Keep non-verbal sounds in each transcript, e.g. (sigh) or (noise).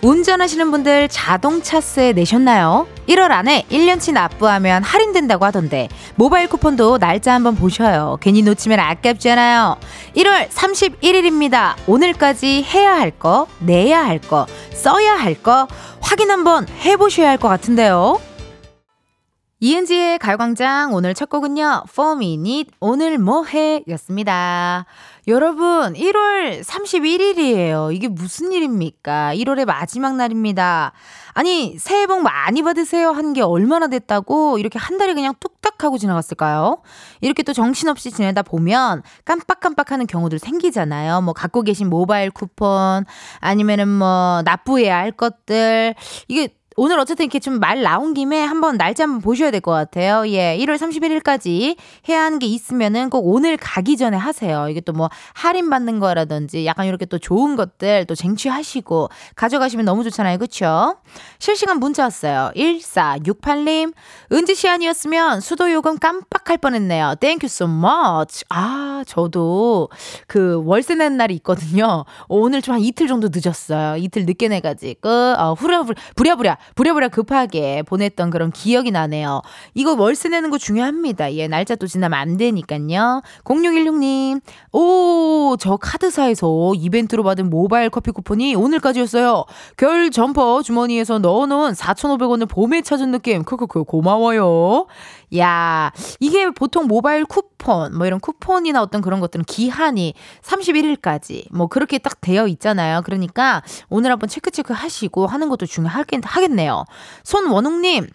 운전하시는 분들 자동차세 내셨나요? 1월 안에 1년치 납부하면 할인된다고 하던데 모바일 쿠폰도 날짜 한번 보셔요. 괜히 놓치면 아깝잖아요. 1월 31일입니다. 오늘까지 해야 할 거, 내야 할 거, 써야 할 거 확인 한번 해보셔야 할 것 같은데요. 이은지의 가요광장 오늘 첫 곡은요. For Minute 오늘 뭐해 였습니다. 여러분 1월 31일이에요. 이게 무슨 일입니까? 1월의 마지막 날입니다. 아니 새해 복 많이 받으세요 한 게 얼마나 됐다고 이렇게 한 달이 그냥 뚝딱 하고 지나갔을까요? 이렇게 또 정신없이 지내다 보면 깜빡깜빡하는 경우들 생기잖아요. 뭐 갖고 계신 모바일 쿠폰 아니면은 뭐 납부해야 할 것들 이게 오늘 어쨌든 이렇게 좀 말 나온 김에 한번 날짜 한번 보셔야 될 것 같아요. 예, 1월 31일까지 해야 하는 게 있으면은 꼭 오늘 가기 전에 하세요. 이게 또 뭐 할인 받는 거라든지 약간 이렇게 또 좋은 것들 또 쟁취하시고 가져가시면 너무 좋잖아요. 그쵸? 실시간 문자 왔어요. 1468님, 은지 시 아니었으면 수도 요금 깜빡할 뻔 했네요. Thank you so much. 아, 저도 그 월세 낸 날이 있거든요. 오늘 좀 한 이틀 정도 늦었어요. 이틀 늦게 내가지고, 어, 후랴후랴, 부랴부랴 부랴부랴 급하게 보냈던 그런 기억이 나네요. 이거 월세 내는 거 중요합니다. 예, 날짜 또 지나면 안 되니까요. 0616님, 오, 저 카드사에서 이벤트로 받은 모바일 커피 쿠폰이 오늘까지였어요. 결 점퍼 주머니에서 넣어놓은 4,500원을 봄에 찾은 느낌. 크크크, 고마워요. 야, 이게 보통 모바일 쿠폰, 뭐 이런 쿠폰이나 어떤 그런 것들은 기한이 31일까지 뭐 그렇게 딱 되어 있잖아요. 그러니까 오늘 한번 체크체크 하시고 하는 것도 중요하겠, 하겠네요. 손원웅님,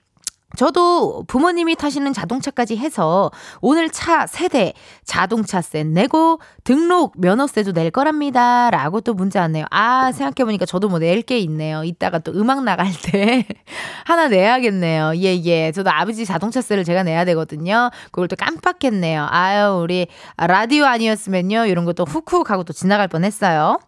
저도 부모님이 타시는 자동차까지 해서 오늘 차 세대 자동차세 내고 등록 면허세도 낼 거랍니다. 라고 또 문자 왔네요. 아, 생각해보니까 저도 뭐 낼 게 있네요. 이따가 또 음악 나갈 때 (laughs) 하나 내야겠네요. 예, 예. 저도 아버지 자동차세를 제가 내야 되거든요. 그걸 또 깜빡했네요. 아유, 우리 라디오 아니었으면요. 이런 것도 훅훅 하고 또 지나갈 뻔 했어요.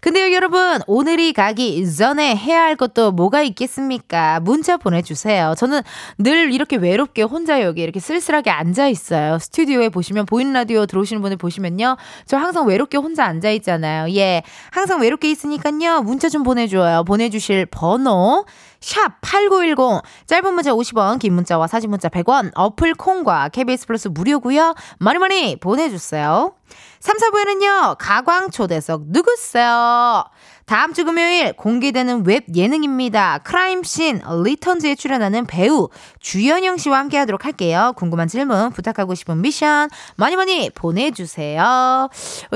근데요, 여러분. 오늘이 가기 전에 해야 할 것도 뭐가 있겠습니까? 문자 보내주세요. 저는 늘 이렇게 외롭게 혼자 여기 이렇게 쓸쓸하게 앉아 있어요. 스튜디오에 보시면 보이는 라디오 들어오시는 분들 보시면요. 저 항상 외롭게 혼자 앉아 있잖아요. 예. 항상 외롭게 있으니까요. 문자 좀 보내 줘요. 보내 주실 번호. 샵 8910 짧은 문자 50원 긴 문자와 사진 문자 100원 어플 콩과 KBS 플러스 무료고요. 많이 많이 보내주세요. 3, 4부에는요. 가광 초대석 누구세요? 다음 주 금요일 공개되는 웹 예능입니다. 크라임씬 리턴즈에 출연하는 배우 주현영 씨와 함께 하도록 할게요. 궁금한 질문, 부탁하고 싶은 미션 많이 많이 보내주세요.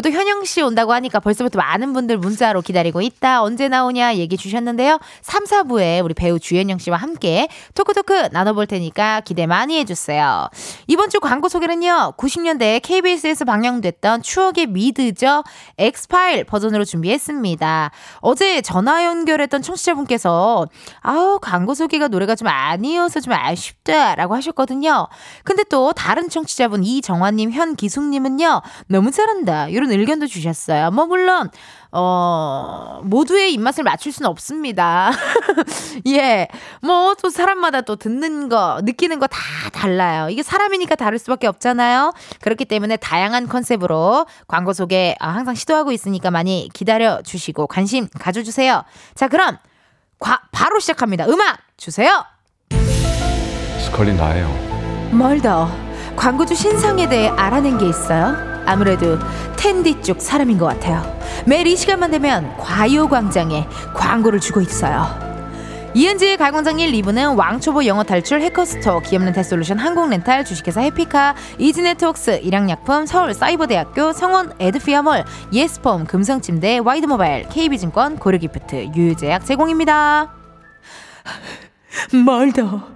또 현영 씨 온다고 하니까 벌써부터 많은 분들 문자로 기다리고 있다. 언제 나오냐 얘기 주셨는데요. 3, 4부에 우리 배우 주연영 씨와 함께 토크토크 나눠볼 테니까 기대 많이 해주세요. 이번 주 광고 소개는요. 90년대 KBS에서 방영됐던 추억의 미드죠. 엑스파일 버전으로 준비했습니다. 어제 전화 연결했던 청취자분께서 아우 광고 소개가 노래가 좀 아니어서 좀 아쉽다라고 하셨거든요. 근데 또 다른 청취자분 이정화님, 현기숙님은요 너무 잘한다 이런 의견도 주셨어요. 뭐 물론 어, 모두의 입맛을 맞출 수는 없습니다. (laughs) 예. 뭐, 또 사람마다 또 듣는 거, 느끼는 거 다 달라요. 이게 사람이니까 다를 수밖에 없잖아요. 그렇기 때문에 다양한 컨셉으로 광고 소개 아, 항상 시도하고 있으니까 많이 기다려 주시고 관심 가져주세요. 자, 그럼, 과, 바로 시작합니다. 음악 주세요! 스컬리 나예요. 뭘 더? 광고주 신상에 대해 알아낸 게 있어요? 아무래도 텐디 쪽 사람인 것 같아요. 매일 이 시간만 되면 가요광장에 광고를 주고 있어요. 이은지의 가요광장 1, 2부는 왕초보 영어 탈출 해커스톡, 기업 렌탈 솔루션 한국렌탈, 주식회사 해피카, 이지네트웍스, 일양약품, 서울사이버대학교, 성원 에드피아몰, 예스폼, 금성침대, 와이드모바일, KB증권, 고려기프트, 유유제약 제공입니다. (laughs) 뭘 더?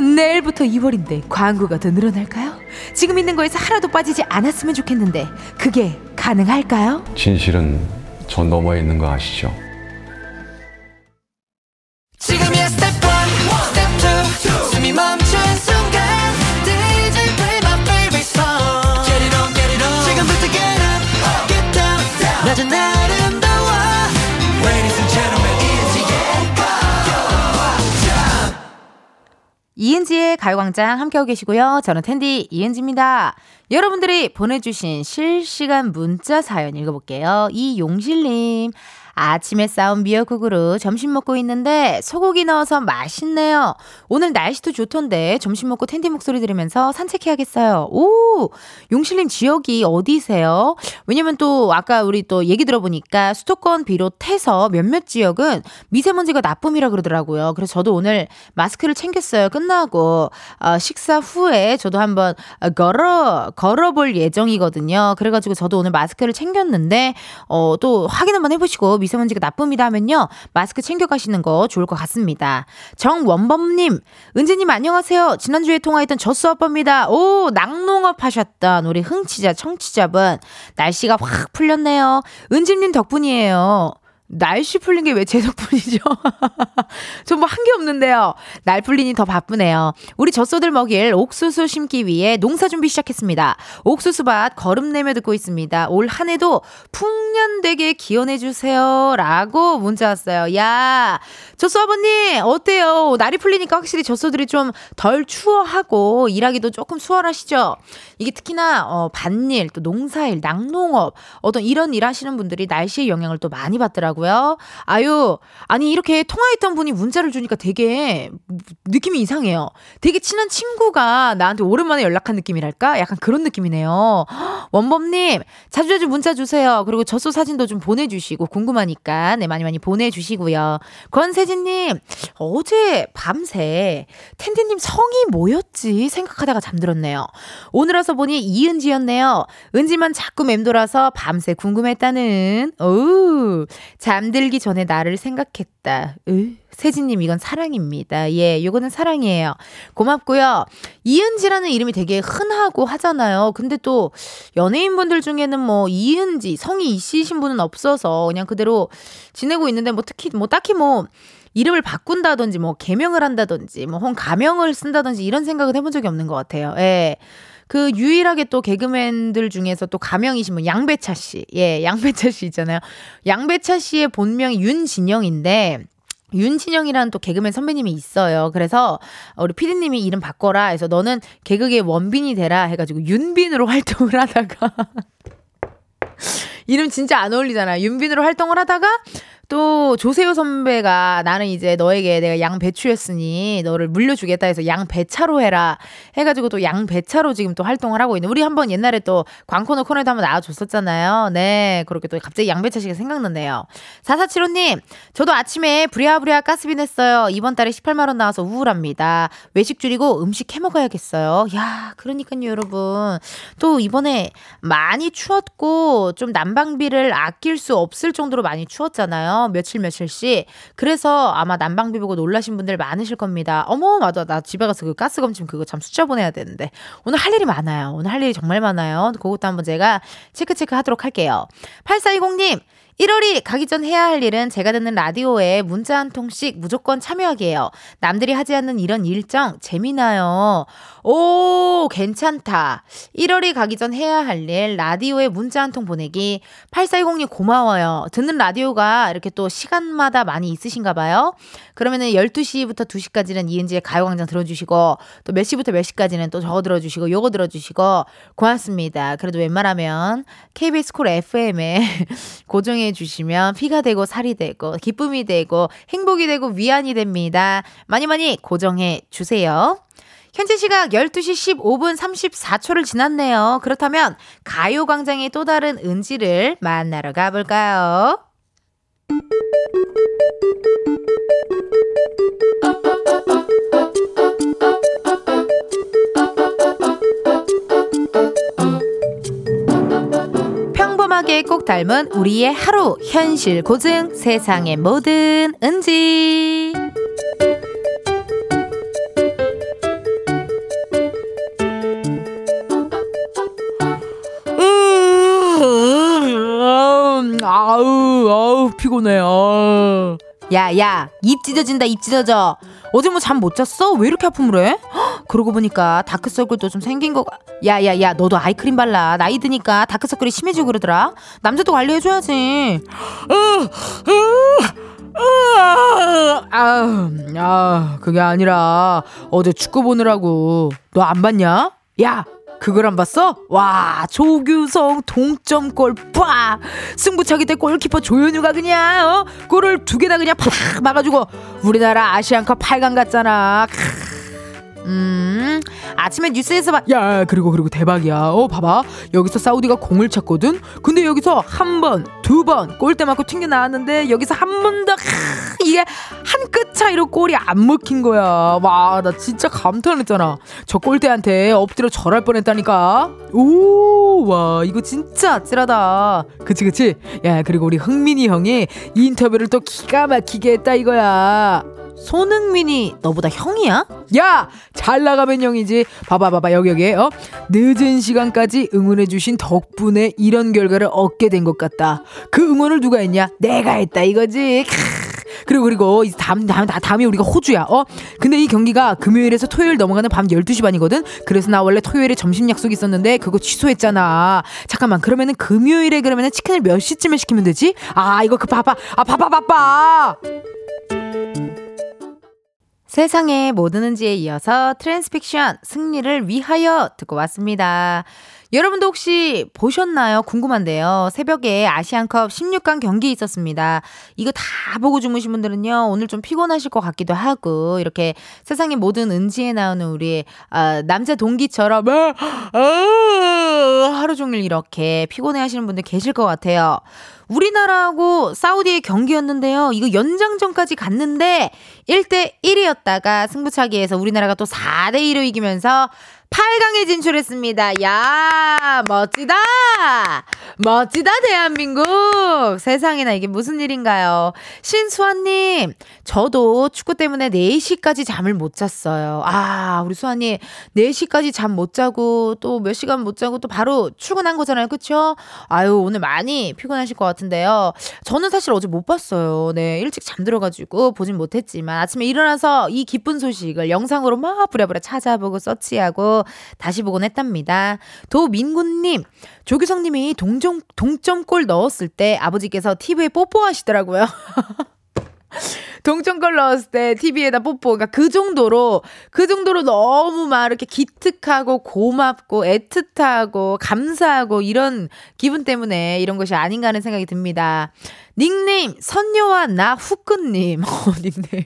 내일부터 2월인데 광고가 더 늘어날까요? 지금 있는 거에서 하나도 빠지지 않았으면 좋겠는데 그게 가능할까요? 진실은 저 너머에 있는 거 아시죠? 지금이야 스텝 1, 스텝 2 숨이 멈춘 순간 DJ play my favorite song Get it on, get it on 지금부터 get up, get down 낮은 아 이은지의 가요광장 함께하고 계시고요. 저는 텐디 이은지입니다. 여러분들이 보내주신 실시간 문자 사연 읽어볼게요. 이용실님. 아침에 싸운 미역국으로 점심 먹고 있는데 소고기 넣어서 맛있네요. 오늘 날씨도 좋던데 점심 먹고 텐디 목소리 들으면서 산책해야겠어요. 오! 용실님 지역이 어디세요? 왜냐면 또 아까 우리 또 얘기 들어보니까 수도권 비롯해서 몇몇 지역은 미세먼지가 나쁨이라 그러더라고요. 그래서 저도 오늘 마스크를 챙겼어요. 끝나고 어, 식사 후에 저도 한번 걸어 걸어볼 예정이거든요. 그래가지고 저도 오늘 마스크를 챙겼는데 어, 또 확인 한번 해보시고 미세먼지가 나쁩니다 하면요. 마스크 챙겨가시는 거 좋을 것 같습니다. 정원범님, 은지님 안녕하세요. 지난주에 통화했던 저스 아빠입니다. 오, 낙농업 하셨던 우리 흥치자, 청취자분. 날씨가 확 풀렸네요. 은지님 덕분이에요. 날씨 풀린 게 왜 제 덕분이죠? (laughs) 저뭐한 게 없는데요. 날 풀리니 더 바쁘네요. 우리 젖소들 먹일 옥수수 심기 위해 농사 준비 시작했습니다. 옥수수밭 거름내며 듣고 있습니다. 올 한 해도 풍년되게 기원해주세요. 라고 문자 왔어요. 야, 젖소 아버님, 어때요? 날이 풀리니까 확실히 젖소들이 좀 덜 추워하고 일하기도 조금 수월하시죠? 이게 특히나, 어, 밭일, 또 농사일, 낙농업, 어떤 이런 일 하시는 분들이 날씨의 영향을 또 많이 받더라고요. 하더라고요. 아유, 아니, 이렇게 통화했던 분이 문자를 주니까 되게 느낌이 이상해요. 되게 친한 친구가 나한테 오랜만에 연락한 느낌이랄까? 약간 그런 느낌이네요. (gasps) 원범님, 자주자주 문자 주세요. 그리고 젖소 사진도 좀 보내주시고, 궁금하니까, 네, 많이 많이 보내주시고요. 권세진님, 어제 밤새 텐디님 성이 뭐였지? 생각하다가 잠들었네요. 오늘 와서 보니 이은지였네요. 은지만 자꾸 맴돌아서 밤새 궁금했다는. 오, 잠들기 전에 나를 생각했다. 으, 세진님, 이건 사랑입니다. 예, 요거는 사랑이에요. 고맙고요. 이은지라는 이름이 되게 흔하고 하잖아요. 근데 또 연예인분들 중에는 뭐 이은지, 성이 있으신 분은 없어서 그냥 그대로 지내고 있는데 뭐 특히 뭐 딱히 뭐 이름을 바꾼다든지 뭐 개명을 한다든지 뭐혹 가명을 쓴다든지 이런 생각은 해본 적이 없는 것 같아요. 예. 그 유일하게 또 개그맨들 중에서 또 가명이신 분 양배차 씨. 예, 양배차 씨 있잖아요. 양배차 씨의 본명이 윤진영인데 윤진영이라는 또 개그맨 선배님이 있어요. 그래서 우리 피디님이 이름 바꿔라 해서 너는 개그계 원빈이 되라 해가지고 윤빈으로 (laughs) 활동을 하다가 이름 진짜 안 어울리잖아. 윤빈으로 활동을 하다가 또 조세호 선배가 나는 이제 너에게 내가 양 배추였으니 너를 물려주겠다 해서 양 배차로 해라 해가지고 또 양 배차로 지금 또 활동을 하고 있는 우리 한번 옛날에 또 광코너 코너에도 한번 나와줬었잖아요. 네 그렇게 또 갑자기 양배차 씨가 생각났네요. 4475님 저도 아침에 부랴부랴 가스비 냈어요. 이번 달에 18만 원 나와서 우울합니다. 외식 줄이고 음식 해 먹어야겠어요. 야 그러니까요 여러분 또 이번에 많이 추웠고 좀 난방비를 아낄 수 없을 정도로 많이 추웠잖아요. 며칠 며칠씩. 그래서 아마 난방비 보고 놀라신 분들 많으실 겁니다. 어머, 맞아. 나 집에 가서 그 가스 검침 그거 참 숫자 보내야 되는데. 오늘 할 일이 많아요. 오늘 할 일이 정말 많아요. 그것도 한번 제가 체크체크 하도록 할게요. 8420님, 1월이 가기 전 해야 할 일은 제가 듣는 라디오에 문자 한 통씩 무조건 참여하기예요. 남들이 하지 않는 이런 일정 재미나요. 오, 괜찮다. 1월이 가기 전 해야 할 일 라디오에 문자 한 통 보내기. 8420님 고마워요. 듣는 라디오가 이렇게 또 시간마다 많이 있으신가 봐요. 그러면은 12시부터 2시까지는 이은지의 가요광장 들어주시고 또 몇 시부터 몇 시까지는 또 저거 들어주시고 요거 들어주시고 고맙습니다. 그래도 웬만하면 KBS 콜 FM에 (laughs) 고정 해 주시면 피가 되고 살이 되고 기쁨이 되고 행복이 되고 위안이 됩니다. 많이 많이 고정해 주세요. 현재 시각 12시 15분 34초를 지났네요. 그렇다면 가요광장의 또 다른 은지를 만나러 가볼까요? 닮은 우리의 하루 현실 고증 세상의 모든 은지. 아우 아우 피곤해 요 야야 입 찢어진다 입 찢어져. 어제 뭐 잠 못 잤어? 왜 이렇게 아픔을 해 그러고 보니까 다크서클도 좀 생긴 거 야야야 너도 아이크림 발라 나이 드니까 다크서클이 심해지고 그러더라 남자도 관리해줘야지 아, 아, 아, 그게 아니라 어제 축구 보느라고 너 안 봤냐? 야, 그걸 안 봤어? 와, 조규성 동점골 빡! 승부차기 때 골키퍼 조현우가 그냥 어? 골을 두 개 다 그냥 팍 막아주고 우리나라 아시안컵 8강 갔잖아. 크. 음, 아침에 뉴스에서 봐. 야, 그리고 그리고 대박이야. 어, 봐봐. 여기서 사우디가 공을 찼거든. 근데 여기서 한 번, 두 번 골대 맞고 튕겨 나왔는데 여기서 한 번 더 이게 한 끗 차이로 골이 안 먹힌 거야. 와, 나 진짜 감탄했잖아. 저 골대한테 엎드려 절할 뻔했다니까. 오, 와, 이거 진짜 아찔하다. 그치, 그치? 야, 그리고 우리 흥민이 형이 인터뷰를 또 기가 막히게 했다 이거야. 손흥민이 너보다 형이야? 야! 잘 나가면 형이지. 봐봐, 봐봐, 여기, 여기, 어? 늦은 시간까지 응원해주신 덕분에 이런 결과를 얻게 된 것 같다. 그 응원을 누가 했냐? 내가 했다, 이거지. 그리고, 그리고, 다음, 다음, 다음이 우리가 호주야, 어? 근데 이 경기가 금요일에서 토요일 넘어가는 밤 12시 반이거든? 그래서 나 원래 토요일에 점심 약속 있었는데 그거 취소했잖아. 잠깐만, 그러면은 금요일에 그러면은 치킨을 몇 시쯤에 시키면 되지? 아, 이거 그 바빠. 아, 바빠, 바빠! 세상의 모든 은지에 이어서 트랜스픽션 승리를 위하여 듣고 왔습니다. 여러분도 혹시 보셨나요? 궁금한데요. 새벽에 아시안컵 16강 경기 있었습니다. 이거 다 보고 주무신 분들은요, 오늘 좀 피곤하실 것 같기도 하고, 이렇게 세상의 모든 은지에 나오는 우리, 어, 남자 동기처럼, 어, 어, 하루 종일 이렇게 피곤해 하시는 분들 계실 것 같아요. 우리나라하고 사우디의 경기였는데요. 이거 연장전까지 갔는데 1대 1이었다가 승부차기에서 우리나라가 또 4대 1로 이기면서 8강에 진출했습니다. 야, 멋지다! 멋지다, 대한민국! 세상에나 이게 무슨 일인가요? 신수아님, 저도 축구 때문에 4시까지 잠을 못 잤어요. 아, 우리 수아님, 4시까지 잠 못 자고, 또 몇 시간 못 자고, 또 바로 출근한 거잖아요. 그쵸? 아유, 오늘 많이 피곤하실 것 같은데요. 저는 사실 어제 못 봤어요. 네, 일찍 잠들어가지고 보진 못했지만, 아침에 일어나서 이 기쁜 소식을 영상으로 막 부랴부랴 찾아보고 서치하고, 다시 보곤 했답니다. 도민구님, 조규성님이 동점, 동점골 넣었을 때 아버지께서 TV에 뽀뽀하시더라고요. (laughs) 동점골 넣었을 때 TV에다 뽀뽀. 그러니까 그 정도로, 그 정도로 너무 막 이렇게 기특하고 고맙고 애틋하고 감사하고 이런 기분 때문에 이런 것이 아닌가 하는 생각이 듭니다. 닉네임 선녀와 나 후끈님 (laughs) 어, 닉네임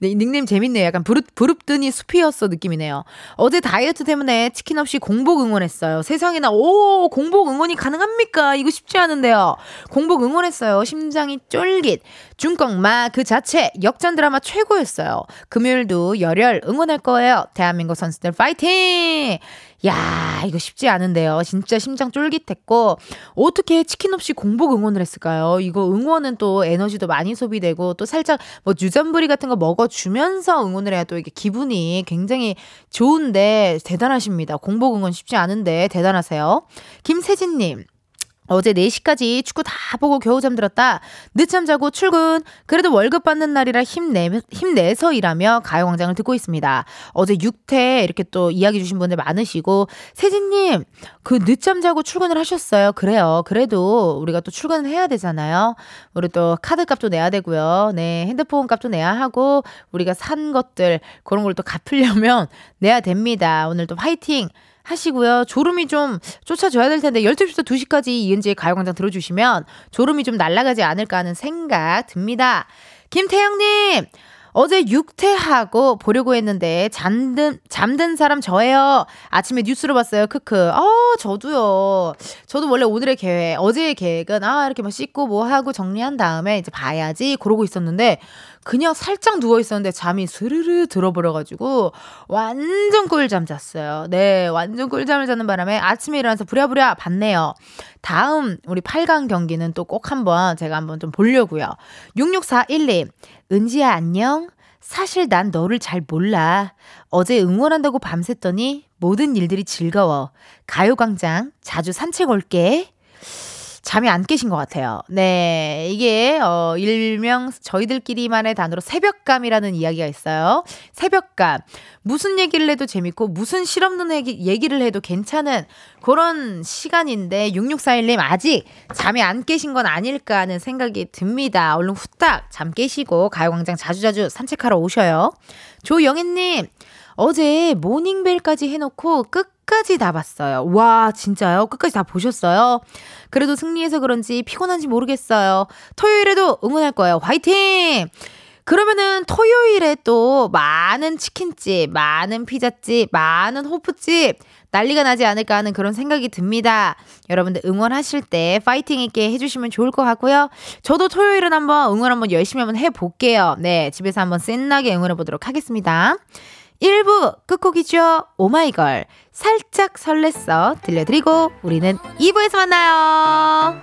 네, 닉네임 재밌네요. 약간 부릅 부릅더니 숲이었어 느낌이네요. 어제 다이어트 때문에 치킨 없이 공복 응원했어요. 세상에나 오 공복 응원이 가능합니까? 이거 쉽지 않은데요. 공복 응원했어요. 심장이 쫄깃 중꺾마 그 자체 역전 드라마 최고였어요. 금요일도 열혈 응원할 거예요. 대한민국 선수들 파이팅! 야, 이거 쉽지 않은데요. 진짜 심장 쫄깃했고, 어떻게 치킨 없이 공복 응원을 했을까요? 이거 응원은 또 에너지도 많이 소비되고, 또 살짝 뭐 유전부리 같은 거 먹어 주면서 응원을 해야 또 이게 기분이 굉장히 좋은데, 대단하십니다. 공복 응원 쉽지 않은데, 대단하세요. 김세진 님. 어제 4시까지 축구 다 보고 겨우 잠들었다. 늦잠 자고 출근. 그래도 월급 받는 날이라 힘내, 힘내서 일하며 가요광장을 듣고 있습니다. 어제 6태 이렇게 또 이야기 주신 분들 많으시고, 세진님, 그 늦잠 자고 출근을 하셨어요. 그래요. 그래도 우리가 또 출근을 해야 되잖아요. 우리 또 카드 값도 내야 되고요. 네, 핸드폰 값도 내야 하고, 우리가 산 것들, 그런 걸 또 갚으려면 (laughs) 내야 됩니다. 오늘 또 화이팅! 하시고요. 졸음이 좀 쫓아줘야 될 텐데 12시부터 2시까지 이은지의 가요광장 들어주시면 졸음이 좀 날아가지 않을까 하는 생각 듭니다. 김태형님! 어제 육퇴하고 보려고 했는데 잠든 잠든 사람 저예요. 아침에 뉴스로 봤어요. 크크. 아 저도요. 저도 원래 오늘의 계획, 어제의 계획은 아 이렇게 막 씻고 뭐 하고 정리한 다음에 이제 봐야지 그러고 있었는데 그냥 살짝 누워 있었는데 잠이 스르르 들어버려가지고 완전 꿀잠 잤어요. 네, 완전 꿀잠을 자는 바람에 아침에 일어나서 부랴부랴 봤네요. 다음 우리 8강 경기는 또 꼭 한번 제가 한번 좀 보려고요. 6641님, 은지야 안녕? 사실 난 너를 잘 몰라. 어제 응원한다고 밤샜더니 모든 일들이 즐거워. 가요광장 자주 산책 올게. 잠이 안 깨신 것 같아요. 네. 이게, 어, 일명 저희들끼리만의 단어로 새벽감이라는 이야기가 있어요. 새벽감. 무슨 얘기를 해도 재밌고, 무슨 실없는 얘기, 얘기를 해도 괜찮은 그런 시간인데, 6641님 아직 잠이 안 깨신 건 아닐까 하는 생각이 듭니다. 얼른 후딱 잠 깨시고, 가요광장 자주자주 산책하러 오셔요. 조영애님, 어제 모닝벨까지 해놓고 끝 까지 다 봤어요. 와, 진짜요? 끝까지 다 보셨어요? 그래도 승리해서 그런지 피곤한지 모르겠어요. 토요일에도 응원할 거예요. 화이팅! 그러면은 토요일에 또 많은 치킨집, 많은 피자집, 많은 호프집 난리가 나지 않을까 하는 그런 생각이 듭니다. 여러분들 응원하실 때 파이팅 있게 해주시면 좋을 것 같고요. 저도 토요일은 한번 응원 한번 열심히 한번 해볼게요. 네, 집에서 한번 신나게 응원해 보도록 하겠습니다. 1부 끝곡이죠. 오마이걸. 살짝 설렜어. 들려드리고 우리는 2부에서 만나요.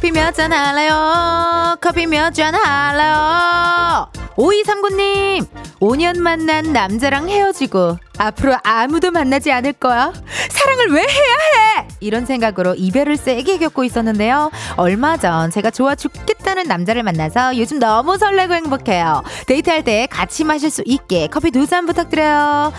커피 몇 잔 할래요? 커피 몇 잔 할래요? 5239님, 5년 만난 남자랑 헤어지고 앞으로 아무도 만나지 않을 거야. 사랑을 왜 해야 해? 이런 생각으로 이별을 세게 겪고 있었는데요. 얼마 전 제가 좋아 죽겠다는 남자를 만나서 요즘 너무 설레고 행복해요. 데이트할 때 같이 마실 수 있게 커피 두 잔 부탁드려요.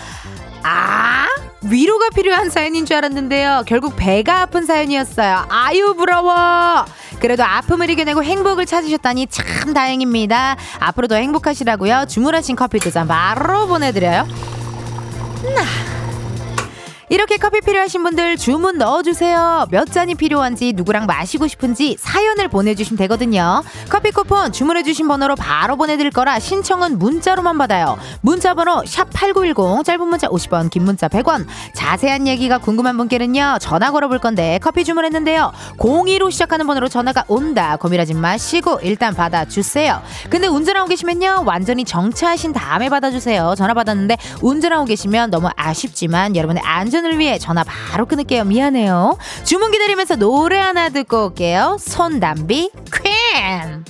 아, 위로가 필요한 사연인 줄 알았는데요. 결국 배가 아픈 사연이었어요. 아유, 부러워. 그래도 아픔을 이겨내고 행복을 찾으셨다니 참 다행입니다. 앞으로도 행복하시라고요. 주문하신 커피 두 잔 바로 보내드려요. 이렇게 커피 필요하신 분들 주문 넣어주세요. 몇 잔이 필요한지 누구랑 마시고 싶은지 사연을 보내주시면 되거든요. 커피 쿠폰 주문해주신 번호로 바로 보내드릴 거라 신청은 문자로만 받아요. 문자 번호 샵8910 짧은 문자 50원 긴 문자 100원 자세한 얘기가 궁금한 분께는요. 전화 걸어볼 건데 커피 주문했는데요. 02로 시작하는 번호로 전화가 온다. 고민하지 마시고 일단 받아주세요. 근데 운전하고 계시면요. 완전히 정차하신 다음에 받아주세요. 전화 받았는데 운전하고 계시면 너무 아쉽지만 여러분의 안전 을 위해 전화 바로 끊을게요. 미안해요. 주문 기다리면서 노래 하나 듣고 올게요. 손담비 퀸.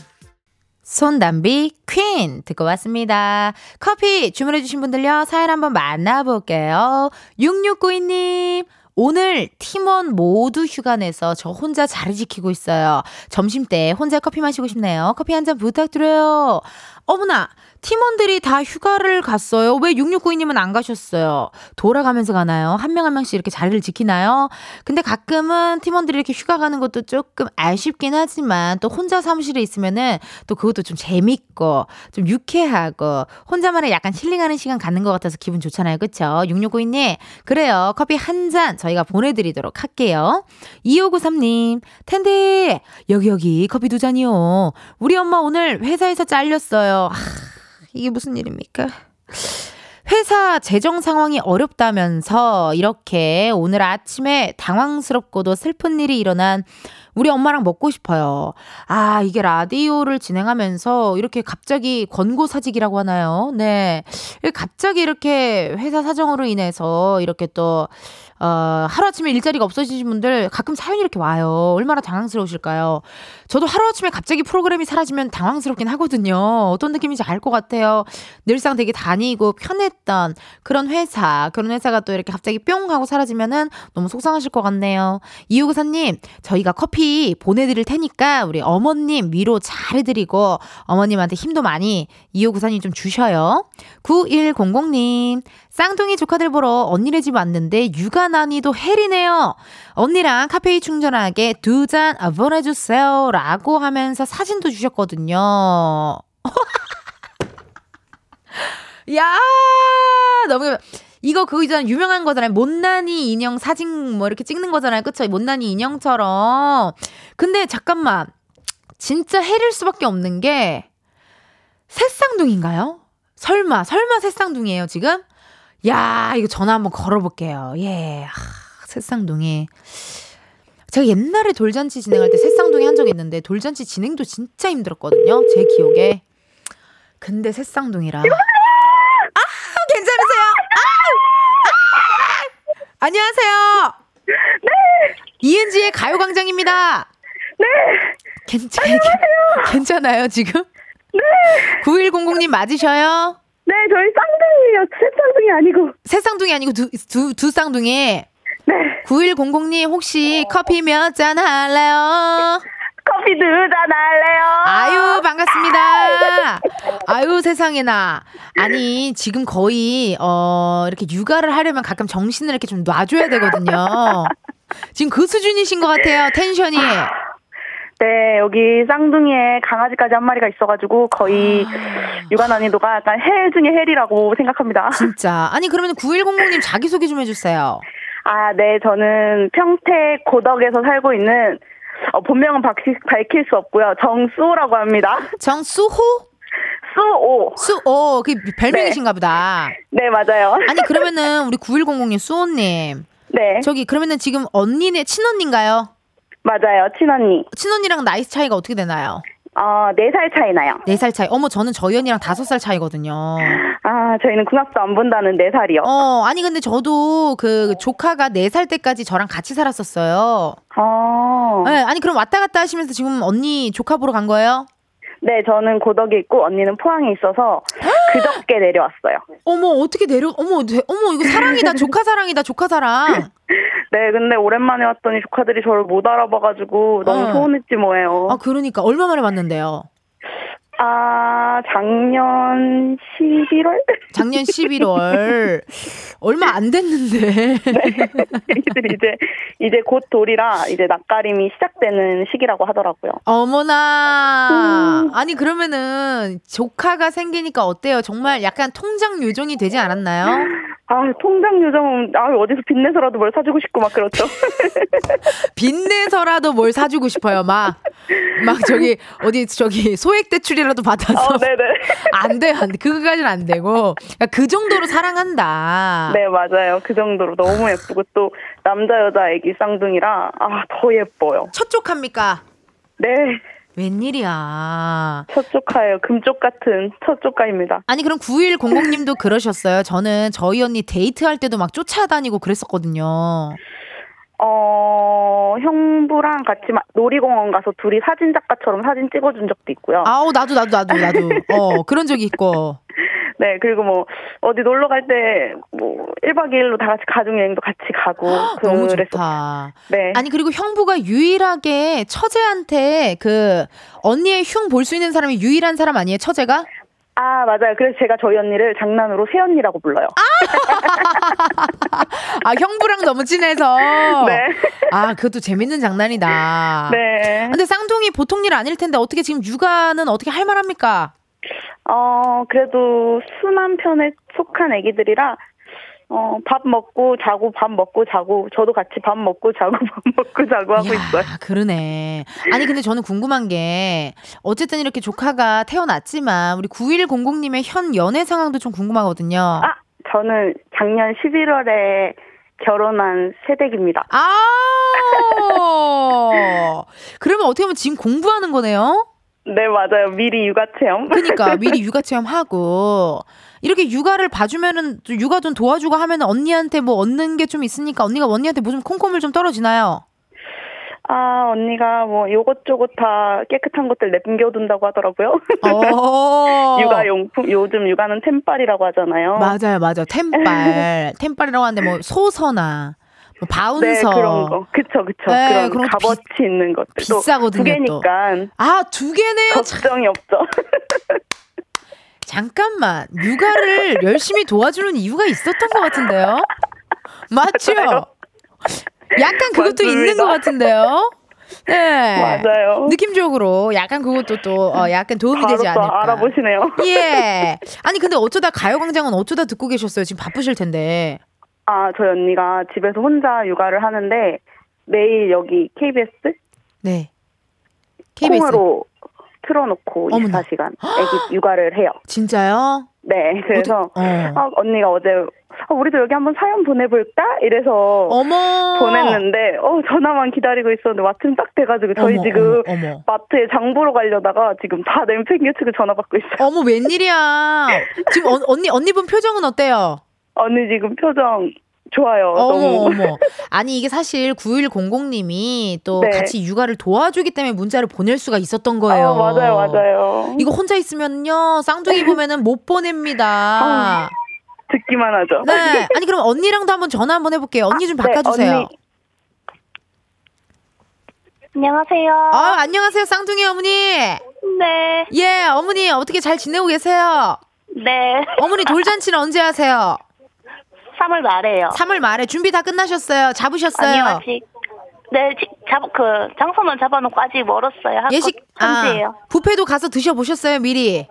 손담비 퀸 듣고 왔습니다. 커피 주문해주신 분들요. 사연 한번 만나볼게요. 6692님. 오늘 팀원 모두 휴가 내서 저 혼자 자리 지키고 있어요. 점심 때 혼자 커피 마시고 싶네요. 커피 한 잔 부탁드려요. 어머나, 팀원들이 다 휴가를 갔어요. 왜 6692님은 안 가셨어요? 돌아가면서 가나요? 한 명 한 명씩 이렇게 자리를 지키나요? 근데 가끔은 팀원들이 이렇게 휴가 가는 것도 조금 아쉽긴 하지만 또 혼자 사무실에 있으면은 또 그것도 좀 재밌고 좀 유쾌하고 혼자만의 약간 힐링하는 시간 갖는 것 같아서 기분 좋잖아요. 그쵸? 6692님. 그래요. 커피 한 잔 저희가 보내드리도록 할게요. 2593님. 텐데, 여기 여기 커피 두 잔이요. 우리 엄마 오늘 회사에서 잘렸어요. 하, 이게 무슨 일입니까? 회사 재정 상황이 어렵다면서 이렇게 오늘 아침에 당황스럽고도 슬픈 일이 일어난 우리 엄마랑 먹고 싶어요. 아, 이게 라디오를 진행하면서 이렇게 갑자기 권고 사직이라고 하나요? 네. 갑자기 이렇게 회사 사정으로 인해서 이렇게 또, 어, 하루아침에 일자리가 없어지신 분들 가끔 사연이 이렇게 와요. 얼마나 당황스러우실까요? 저도 하루아침에 갑자기 프로그램이 사라지면 당황스럽긴 하거든요. 어떤 느낌인지 알 것 같아요. 늘상 되게 다니고 편했던 그런 회사, 그런 회사가 또 이렇게 갑자기 뿅 하고 사라지면은 너무 속상하실 것 같네요. 이호구사님, 저희가 커피 보내드릴 테니까 우리 어머님 위로 잘 해드리고 어머님한테 힘도 많이 이호구사님 좀 주셔요. 9100님, 쌍둥이 조카들 보러 언니네 집 왔는데 육아 난이도 헬이네요. 언니랑 카페인 충전하게 두 잔 보내주세요. 라고 하면서 사진도 주셨거든요. (laughs) 야 너무 이거 그거 있잖아요 유명한 거잖아요. 못난이 인형 사진 뭐 이렇게 찍는 거잖아요. 그쵸? 못난이 인형처럼. 근데 잠깐만. 진짜 해릴 수밖에 없는 게 새쌍둥인가요? 설마 설마 새쌍둥이에요 지금? 야 이거 전화 한번 걸어볼게요. 예. 아, 새쌍둥이. 제가 옛날에 돌잔치 진행할 때 새쌍둥이 한 적 있는데 돌잔치 진행도 진짜 힘들었거든요 제 기억에. 근데 새쌍둥이라 아 괜찮으세요? 안녕하세요 네 이은지의 가요광장입니다 네. 괜찮, 괜찮아요, 지금? 네. 9100님 맞으셔요? 네, 저희 쌍둥이에요. 셋쌍둥이 아니고. 새 쌍둥이 아니고 두, 두, 두 쌍둥이. 네. 9100님 혹시 커피 몇 잔 할래요? 커피 두 잔 할래요? 아유, 반갑습니다. 아유, 세상에나. 아니, 지금 거의, 어, 이렇게 육아를 하려면 가끔 정신을 이렇게 좀 놔줘야 되거든요. 지금 그 수준이신 것 같아요, 텐션이. 네, 여기 쌍둥이에 강아지까지 한 마리가 있어가지고 거의 육아 난이도가 약간 헬 중에 헬이라고 생각합니다. 진짜. 아니, 그러면 9100님 자기소개 좀 해주세요. 아, 네, 저는 평택 고덕에서 살고 있는 어, 본명은 밝히, 밝힐 수 없고요. 정수호라고 합니다. 정수호? 수호. 수호, 그 별명이신가 보다. 네, 맞아요. 아니, 그러면은 우리 9100님, 수호님. 네, 저기, 그러면은 지금 언니네, 친언니인가요? 맞아요. 친언니. 친언니랑 나이 차이가 어떻게 되나요? 어, 4살 차이 나요. 4살 차이. 어머, 저는 저희 언니랑 5살 차이거든요. 아, 저희는 궁합도 안 본다는 4살이요. 어, 아니, 근데 저도 그 조카가 4살 때까지 저랑 같이 살았었어요. 어. 네, 아니, 그럼 왔다 갔다 하시면서 지금 언니 조카 보러 간 거예요? 네, 저는 고덕에 있고 언니는 포항에 있어서 그저께 내려왔어요. 어머, 어떻게 내려, 어머, 대- 어머, 이거 사랑이다. (laughs) 조카 사랑이다. 조카 사랑. 네, 근데 오랜만에 왔더니 조카들이 저를 못 알아봐가지고 너무 어. 소원했지 뭐예요. 아, 그러니까. 얼마 만에 봤는데요? 아, 작년 11월? 작년 11월. 얼마 안 됐는데. (laughs) 애기들이 이제, 이제 곧 돌이라 이제 낯가림이 시작되는 시기라고 하더라고요. 어머나. 음. 아니, 그러면은 조카가 생기니까 어때요? 정말 약간 통장 요정이 되지 않았나요? 아, 통장 요정은, 아, 어디서 빚내서라도 뭘 사주고 싶고 막 그렇죠. (laughs) 빚내서라도 뭘 사주고 싶어요, 막. 막 저기, 어디, 저기, 소액대출이 라도 받아서. 어, 네네. (laughs) 안 돼, 안 돼. 그거까지는 안 되고. 그러니까 그 정도로 사랑한다. 네, 맞아요. 그 정도로 너무 예쁘고 또 남자, 여자 애기 쌍둥이라, 아, 더 예뻐요. 첫 조카입니까? 네. 웬일이야. 첫 조카예요. 금쪽 같은 첫 조카입니다. 아니, 그럼 9100님도 그러셨어요. 저는 저희 언니 데이트할 때도 막 쫓아다니고 그랬었거든요. 어, 형부랑 같이 마- 놀이공원 가서 둘이 사진 작가처럼 사진 찍어준 적도 있고요. 아우, 나도, 나도, 나도, 나도. 어, 그런 적이 있고. (laughs) 네, 그리고 뭐, 어디 놀러 갈 때, 뭐, 1박 2일로 다 같이 가족여행도 같이 가고. 너무 그랬었어요. 좋다. 네. 아니 그리고 형부가 유일하게 처제한테 그 언니의 흉 볼 수 있는 사람이 유일한 사람 아니에요 처제가? 아, 맞아요. 그래서 제가 저희 언니를 장난으로 새 언니라고 불러요. (laughs) 아 형부랑 너무 친해서. (laughs) 네. 아 그것도 재밌는 장난이다. 네. 근데 쌍둥이 보통 일 아닐 텐데 어떻게 지금 육아는 어떻게 할 만합니까? 어, 그래도 순한 편에 속한 애기들이라, 어, 밥 먹고 자고 밥 먹고 자고, 저도 같이 밥 먹고 자고 (laughs) 밥 먹고 자고 하고 있어요. 야, 그러네. 아니 근데 저는 궁금한 게 어쨌든 이렇게 조카가 태어났지만 우리 9100님의 현 연애 상황도 좀 궁금하거든요. 아, 저는 작년 11월에 결혼한 새댁입니다. 아. 그러면 어떻게 보면 지금 공부하는 거네요? 네, 맞아요. 미리 육아 체험. 그러니까 미리 (laughs) 육아 체험하고 이렇게 육아를 봐주면은 또 육아 좀 도와주고 하면은 언니한테 뭐 얻는 게 좀 있으니까 언니가 언니한테 뭐 좀 콩콩을 좀 떨어지나요? 아, 언니가 뭐 요것저것 다 깨끗한 것들 남겨둔다고 하더라고요. 어. (laughs) 육아용품, 요즘 육아는 템빨이라고 하잖아요. 맞아요, 맞아요. 템빨, (laughs) 템빨이라고 하는데 뭐 소서나 뭐 바운서. 네, 그런 거. 그쵸, 그쵸. 네, 그런 그런 값어치 있는 것들. 또 비싸거든요, 두 개니까 아, 두 개네요. 참, 걱정이 없죠. (laughs) 잠깐만. 육아를 (laughs) 열심히 도와주는 이유가 있었던 것 같은데요? (laughs) 맞죠? 맞아요. 약간 그것도 맞습니다. 있는 것 같은데요? 네. 맞아요. 느낌적으로 약간 그것도 또 어, 약간 도움이 되지 않을까. 알아보시네요. (laughs) 예. 아니 근데 어쩌다 가요광장은 어쩌다 듣고 계셨어요? 지금 바쁘실 텐데. 아, 저희 언니가 집에서 혼자 육아를 하는데 매일 여기 KBS 네. KBS. 콩으로 틀어놓고 어머나. 24시간 애기 (gasps) 육아를 해요. 진짜요? 네, 그래서 어떡- 어. 아, 언니가 어제 아, 우리도 여기 한번 사연 보내볼까? 이래서 어머. 보냈는데 어 전화만 기다리고 있었는데 마침 딱 돼가지고 저희 어머, 지금 어머. 마트에 장 보러 가려다가 지금 다 냉팽개치고 전화 받고 있어요. 어머 웬일이야. 지금 언, 언니 언니 분 표정은 어때요? 언니 지금 표정 좋아요. 어머 너무 어머. (laughs) 아니 이게 사실 9100님이 또 네. 같이 육아를 도와주기 때문에 문자를 보낼 수가 있었던 거예요. 아, 맞아요, 맞아요. 이거 혼자 있으면요 쌍둥이 (laughs) 보면은 못 보냅니다. 아, 듣기만 하죠. 네. 아니 그럼 언니랑도 한번 전화 한번 해볼게요. 언니 좀 네, 바꿔주세요. 언니. 안녕하세요. 아 안녕하세요 쌍둥이 어머니. 네. 예 어머니 어떻게 잘 지내고 계세요? 네. 어머니 돌잔치는 언제 하세요? 3월 말에요. 3월 말에 준비 다 끝나셨어요? 잡으셨어요? 아니요, 아직. 네, 지- 잡, 그, 장소만 잡아놓고 아직 멀었어요. 한 예식 현지예요. 아, 부페도 가서 드셔보셨어요 미리?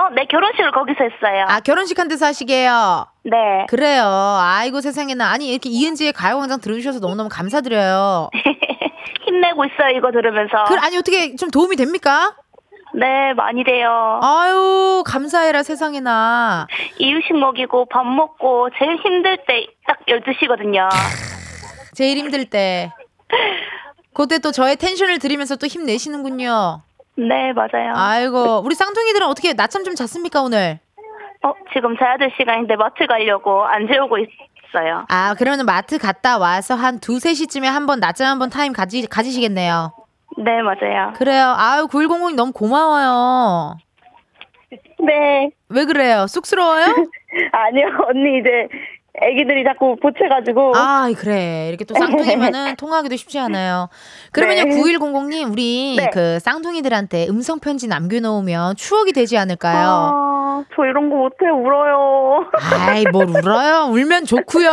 어, 네, 결혼식을 거기서 했어요. 아 결혼식 한 데서 하시게요. 네. 그래요. 아이고 세상에나 아니 이렇게 이은지의 가요광장 들어주셔서 너무너무 감사드려요. (laughs) 힘내고 있어요, 이거 들으면서. 그 아니 어떻게 좀 도움이 됩니까? 네, 많이 돼요. 아유 감사해라 세상에나. 이유식 먹이고 밥 먹고 제일 힘들 때 딱 12시거든요. 제일 힘들 때. 그때 또 저의 텐션을 들으면서 또 힘내시는군요. 네, 맞아요. 아이고 우리 쌍둥이들은 어떻게 낮잠 좀 잤습니까 오늘? 어, 지금 자야 될 시간인데 마트 가려고 안 재우고 있어요. 아 그러면 마트 갔다 와서 한 두세 시쯤에 한번 낮잠 한번 타임 가지, 가지시겠네요. 네, 맞아요. 그래요. 아유 9100님 너무 고마워요. 네. 왜 그래요? 쑥스러워요? (laughs) 아니요, 언니 이제 애기들이 자꾸 보채가지고. 아, 그래. 이렇게 또 쌍둥이면은 (laughs) 통화하기도 쉽지 않아요. 그러면요, 네. 9100님, 우리 네. 그 쌍둥이들한테 음성편지 남겨놓으면 추억이 되지 않을까요? 아, 저 이런 거 못해 울어요. 아이, 뭘 울어요? 울면 좋고요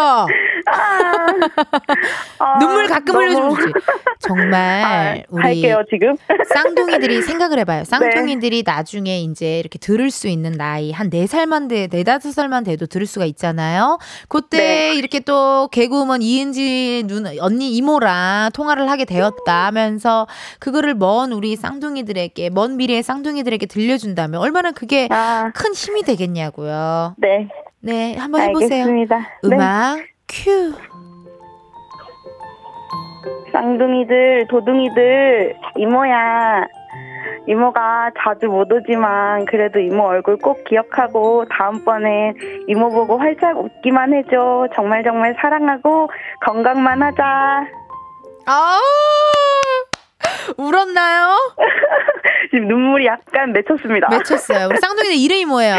아, (laughs) 눈물 가끔 너무- 흘려주면 좋지. 정말, 아, 우리 할게요 지금. (laughs) 쌍둥이들이 생각을 해봐요. 네. 쌍둥이들이 나중에 이제 이렇게 들을 수 있는 나이 한 네살만 돼, 네다섯 살만 돼도 들을 수가 있잖아요. 그때 네. 이렇게 또 개그우먼 이은지 누나, 언니 이모랑 통화를 하게 되었다 하면서 그거를 먼 우리 쌍둥이들에게, 먼 미래의 쌍둥이들에게 들려준다면 얼마나 그게 아, 큰 힘이 되겠냐고요. 네, 네, 한번 해보세요. 알겠습니다. 네. 음악 큐. 쌍둥이들, 도둥이들, 이모야. 이모가 자주 못 오지만 그래도 이모 얼굴 꼭 기억하고 다음번엔 이모 보고 활짝 웃기만 해줘. 정말 정말 사랑하고 건강만 하자. 아우! 울었나요? (laughs) 지금 눈물이 약간 맺혔습니다. 맺혔어요. 우리 쌍둥이들 이름이 뭐예요?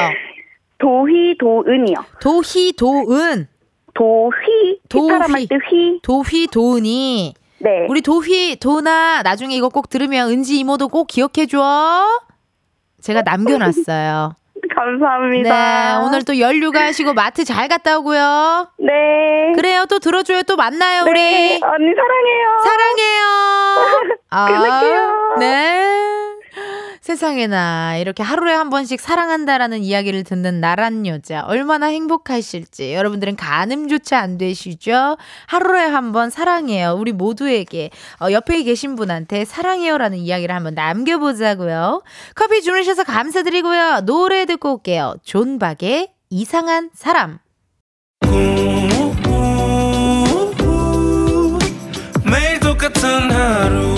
도희, 도은이요. 도희, 도은. 도휘, 도휘. 휘. 도휘, 도은이. 네. 우리 도휘, 도나 나중에 이거 꼭 들으면 은지 이모도 꼭 기억해줘. 제가 (laughs) 남겨놨어요. 감사합니다. 네, 오늘 또 연휴가 하시고 마트 잘 갔다 오고요. 네. 그래요, 또 들어줘요. 또 만나요, 네. 우리. 언니 사랑해요. 사랑해요. (laughs) 아. 네. 세상에나 이렇게 하루에 한 번씩 사랑한다라는 이야기를 듣는 나란 여자 얼마나 행복하실지 여러분들은 가늠조차 안 되시죠? 하루에 한 번 사랑해요. 우리 모두에게 어, 옆에 계신 분한테 사랑해요라는 이야기를 한번 남겨보자고요. 커피 주무셔서 감사드리고요. 노래 듣고 올게요. 존박의 이상한 사람. 매일 똑같은 하루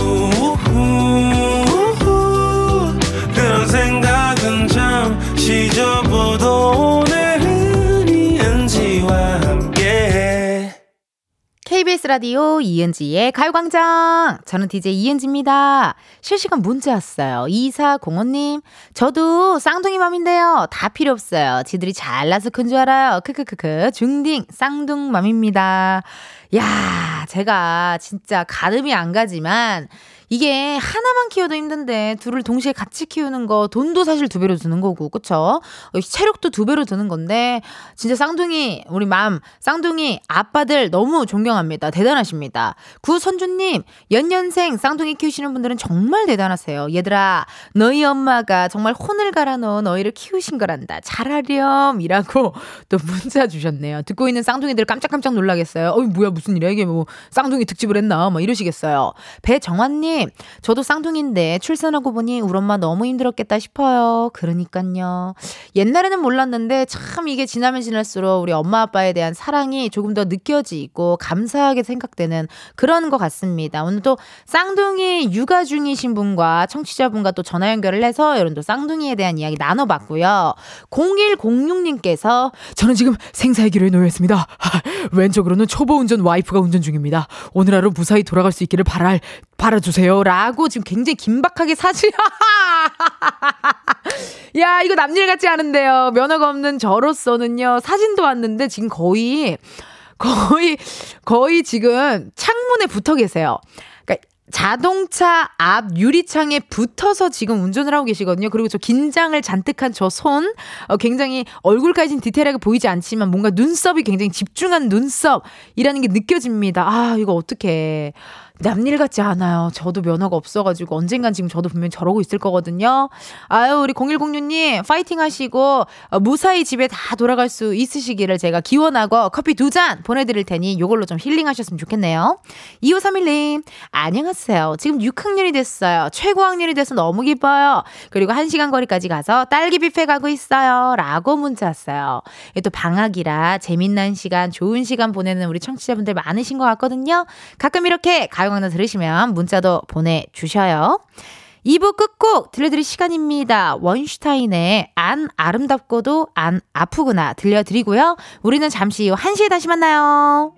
KBS 라디오 이은지의 가요광장. 저는 DJ 이은지입니다. 실시간 문자 왔어요. 2405님. 저도 쌍둥이 맘인데요. 다 필요 없어요. 지들이 잘나서 큰 줄 알아요. 크크크크. 중딩 쌍둥 맘입니다. 야, 제가 진짜 가늠이 안 가지만 이게 하나만 키워도 힘든데 둘을 동시에 같이 키우는 거 돈도 사실 두 배로 드는 거고 그쵸? 어, 체력도 두 배로 드는 건데 진짜 쌍둥이 우리 맘 쌍둥이 아빠들 너무 존경합니다. 대단하십니다. 구선주님 연년생 쌍둥이 키우시는 분들은 정말 대단하세요. 얘들아 너희 엄마가 정말 혼을 갈아 넣어 너희를 키우신 거란다. 잘하렴이라고 또 문자 주셨네요. 듣고 있는 쌍둥이들 깜짝깜짝 놀라겠어요. 어이 뭐야 무슨 일이야 이게 뭐 쌍둥이 특집을 했나 뭐 이러시겠어요. 배정환님 저도 쌍둥이인데 출산하고 보니 우리 엄마 너무 힘들었겠다 싶어요. 그러니까요. 옛날에는 몰랐는데 참 이게 지나면 지날수록 우리 엄마 아빠에 대한 사랑이 조금 더 느껴지고 감사하게 생각되는 그런 것 같습니다. 오늘 또 쌍둥이 육아 중이신 분과 청취자분과 또 전화 연결을 해서 또 쌍둥이에 대한 이야기 나눠봤고요. 0106님께서 저는 지금 생사의 기로에 놓여 있습니다. 왼쪽으로는 초보 운전 와이프가 운전 중입니다. 오늘 하루 무사히 돌아갈 수 있기를 바라주세요. 라고 지금 굉장히 긴박하게 사실. (laughs) 야, 이거 남일 같지 않은데요. 면허가 없는 저로서는요. 사진도 왔는데 지금 거의, 거의, 거의 지금 창문에 붙어 계세요. 그러니까 자동차 앞 유리창에 붙어서 지금 운전을 하고 계시거든요. 그리고 저 긴장을 잔뜩 한 저 손, 어, 굉장히 얼굴까지는 디테일하게 보이지 않지만 뭔가 눈썹이 굉장히 집중한 눈썹이라는 게 느껴집니다. 아, 이거 어떡해. 남일 같지 않아요. 저도 면허가 없어가지고 언젠간 지금 저도 분명히 저러고 있을 거거든요. 아유, 우리 0106님, 파이팅 하시고, 어, 무사히 집에 다 돌아갈 수 있으시기를 제가 기원하고 커피 두 잔 보내드릴 테니 요걸로 좀 힐링 하셨으면 좋겠네요. 2531님, 안녕하세요. 지금 6학년이 됐어요. 최고 학년이 돼서 너무 기뻐요. 그리고 1시간 거리까지 가서 딸기 뷔페 가고 있어요. 라고 문자 왔어요. 이게 또 방학이라 재밌는 시간, 좋은 시간 보내는 우리 청취자분들 많으신 것 같거든요. 가끔 이렇게 가요 광장 들으시면 문자도 보내주셔요. 2부 끝곡 들려드릴 시간입니다. 원슈타인의 안 아름답고도 안 아프구나 들려드리고요. 우리는 잠시 후 1시에 다시 만나요.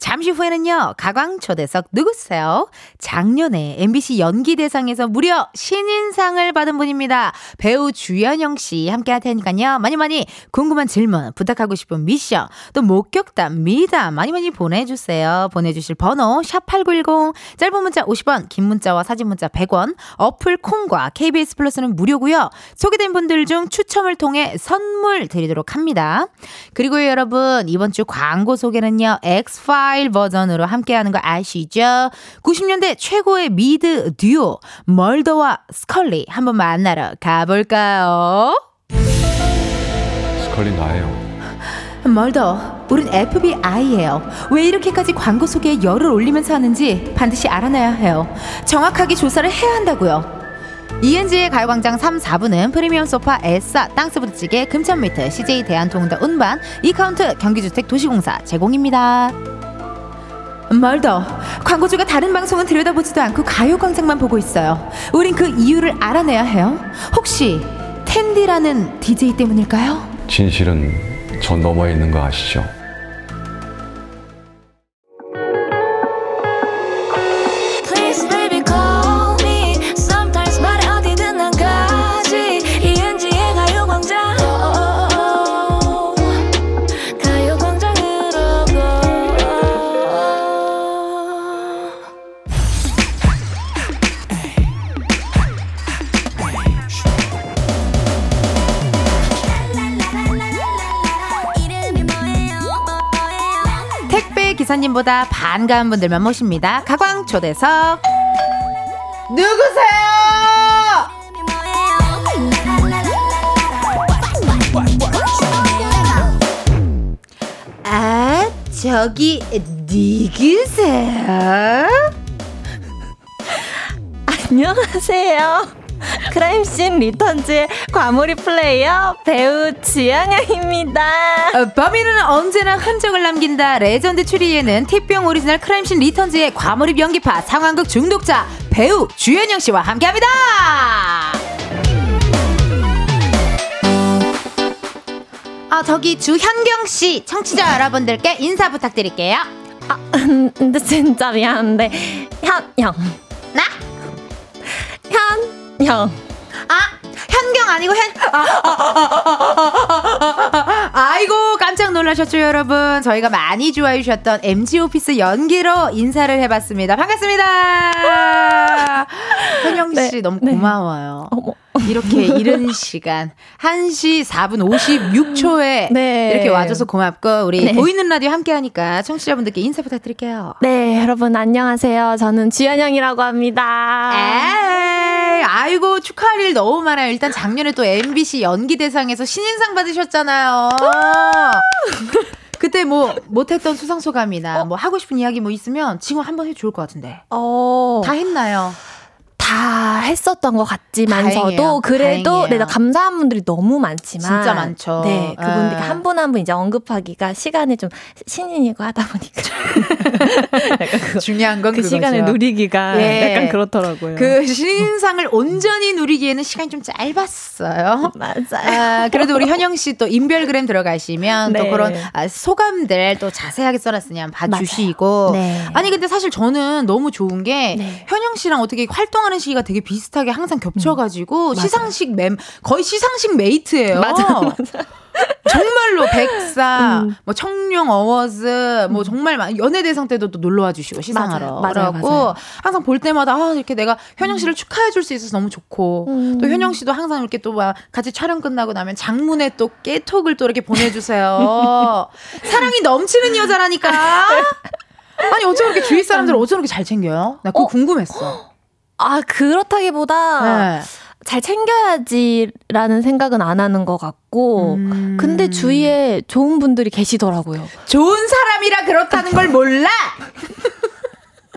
잠시 후에는요, 가광 초대석 누구세요? 작년에 MBC 연기대상에서 무려 신인상을 받은 분입니다. 배우 주연영 씨 함께 할 테니까요. 많이 많이 궁금한 질문, 부탁하고 싶은 미션, 또 목격담, 미담 많이 많이 보내주세요. 보내주실 번호 샵8910, 짧은 문자 50원, 긴 문자와 사진 문자 100원, 어플 콩과 KBS 플러스는 무료고요. 소개된 분들 중 추첨을 통해 선물 드리도록 합니다. 그리고 여러분 이번 주 광고 소개는요. 엑스파일 버전으로 함께하는 거 아시죠? 90년대 최고의 미드 듀오 멀더와 스컬리 한번 만나러 가볼까요? 스컬리 나예요. 멀더, 우린 FBI예요. 왜 이렇게까지 광고 소개에 열을 올리면서 하는지 반드시 알아내야 해요. 정확하게 조사를 해야 한다고요. 이은지의 가요광장 3, 4부는 프리미엄 소파 에싸 땅스부대찌개 금천미트 CJ 대한통운다 운반 이카운트 경기주택 도시공사 제공입니다. 멀더 광고주가 다른 방송은 들여다보지도 않고 가요광장만 보고 있어요. 우린 그 이유를 알아내야 해요. 혹시 텐디라는 DJ 때문일까요? 진실은 저 너머에 있는 거 아시죠? 기사님보다 반가운 분들만 모십니다. 가광 초대석 누구세요? 아 저기 누구세요? 안녕하세요. 크라임씬 리턴즈의 과몰입 플레이어 배우 지향양입니다. 어, 범인은 언제나 흔적을 남긴다. 레전드 추리예능 티빙 오리지널 크라임씬 리턴즈의 과몰입 연기파 상황극 중독자 배우 주현영 씨와 함께합니다. 아 저기 주현영 씨 청취자 여러분들께 인사 부탁드릴게요. 음, 근데 진짜 미안한데 현영 나? 현영아 현경 아니고 현. 아, 아 이고 깜짝 놀라셨죠 여러분. 저희가 많이 좋아해 주셨던 MG 오피스 연기로 인사를 해봤습니다. 반갑습니다. 현영 씨 네, 너무 네. 고마워요. 어머 이렇게 이른 시간 1시 4분 56초에 네. 이렇게 와줘서 고맙고 우리 네. 보이는 라디오 함께 하니까 청취자분들께 인사 부탁드릴게요. 네 여러분 안녕하세요. 저는 지현영이라고 합니다. 에이, 아이고 축하할 일 너무 많아요. 일단 작년에 또 MBC 연기대상에서 신인상 받으셨잖아요. 그때 뭐 못했던 수상 소감이나 뭐 하고 싶은 이야기 뭐 있으면 지금 한번 해도 좋을 것 같은데 어, 다 했나요? 다 했었던 것 같지만서도 다행이에요. 그래도 다행이에요. 네, 나 감사한 분들이 너무 많지만 진짜 많죠. 네, 그분들 예. 한분 한 분 이제 언급하기가 시간이 좀 신인이고 하다 보니까 (laughs) 약간 그, 중요한 건그 그거죠. 시간을 누리기가 예. 약간 그렇더라고요. 그 신인상을 온전히 누리기에는 시간이 좀 짧았어요. 맞아요. 아, 그래도 우리 현영 씨 또 인별그램 들어가시면 또 네. 그런 아, 소감들 또 자세하게 써놨으니 한번 봐주시고. 네. 아니 근데 사실 저는 너무 좋은 게 네. 현영 씨랑 어떻게 활동하는 시기가 되게 비슷하게 항상 겹쳐가지고 맞아요. 시상식 맴 거의 시상식 메이트예요. 맞아, 맞아. 정말로 백사, 음. 뭐 청룡 어워즈, 뭐 정말 많 연예 대상 때도 또 놀러 와 주시고 시상하러. 맞아요, 맞아요, 그래갖고 맞아요. 항상 볼 때마다 아 이렇게 내가 현영 씨를 축하해 줄 수 있어서 너무 좋고 음. 또 현영 씨도 항상 이렇게 또 막 같이 촬영 끝나고 나면 장문에 또 깨톡을 또 이렇게 보내주세요. (laughs) 사랑이 넘치는 여자라니까. 아니 어쩜 그렇게 주위 사람들 어쩜 그렇게 잘 챙겨요? 나 그거 어? 궁금했어. 아 그렇다기보다 네. 잘 챙겨야지라는 생각은 안 하는 것 같고 음. 근데 주위에 좋은 분들이 계시더라고요. 좋은 사람이라 그렇다는 걸 몰라.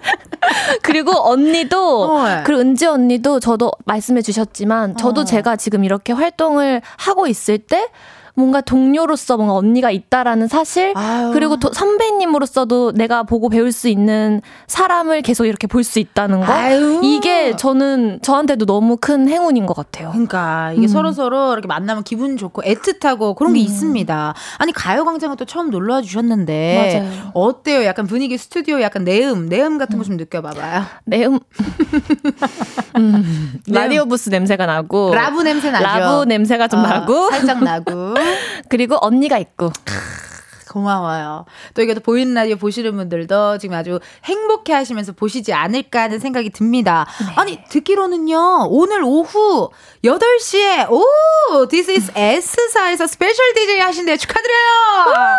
(laughs) 그리고 언니도 어. 그리고 은지 언니도 저도 말씀해 주셨지만 저도 어. 제가 지금 이렇게 활동을 하고 있을 때 뭔가 동료로서 뭔가 언니가 있다라는 사실 아유. 그리고 도- 선배님으로서도 내가 보고 배울 수 있는 사람을 계속 이렇게 볼 수 있다는 거 아유. 이게 저는 저한테도 너무 큰 행운인 것 같아요. 그러니까 이게 음. 서로 서로 이렇게 만나면 기분 좋고 애틋하고 그런 게 있습니다. 아니 가요광장은 또 처음 놀러와 주셨는데 맞아요. 어때요? 약간 분위기 스튜디오 약간 내음 내음 같은 거 좀 느껴봐봐요. 내음 (laughs) 음, 라디오 부스 냄새가 나고 라부 냄새 나죠. 라부 냄새가 좀 어, 나고 살짝 나고 (laughs) 그리고 언니가 있고 고마워요. 또 이게 또 보이는 라디오 보시는 분들도 지금 아주 행복해 하시면서 보시지 않을까 하는 생각이 듭니다. 네. 아니, 듣기로는요, 오늘 오후 8시에, 오! This is S사에서 스페셜 DJ 하신대요. 축하드려요!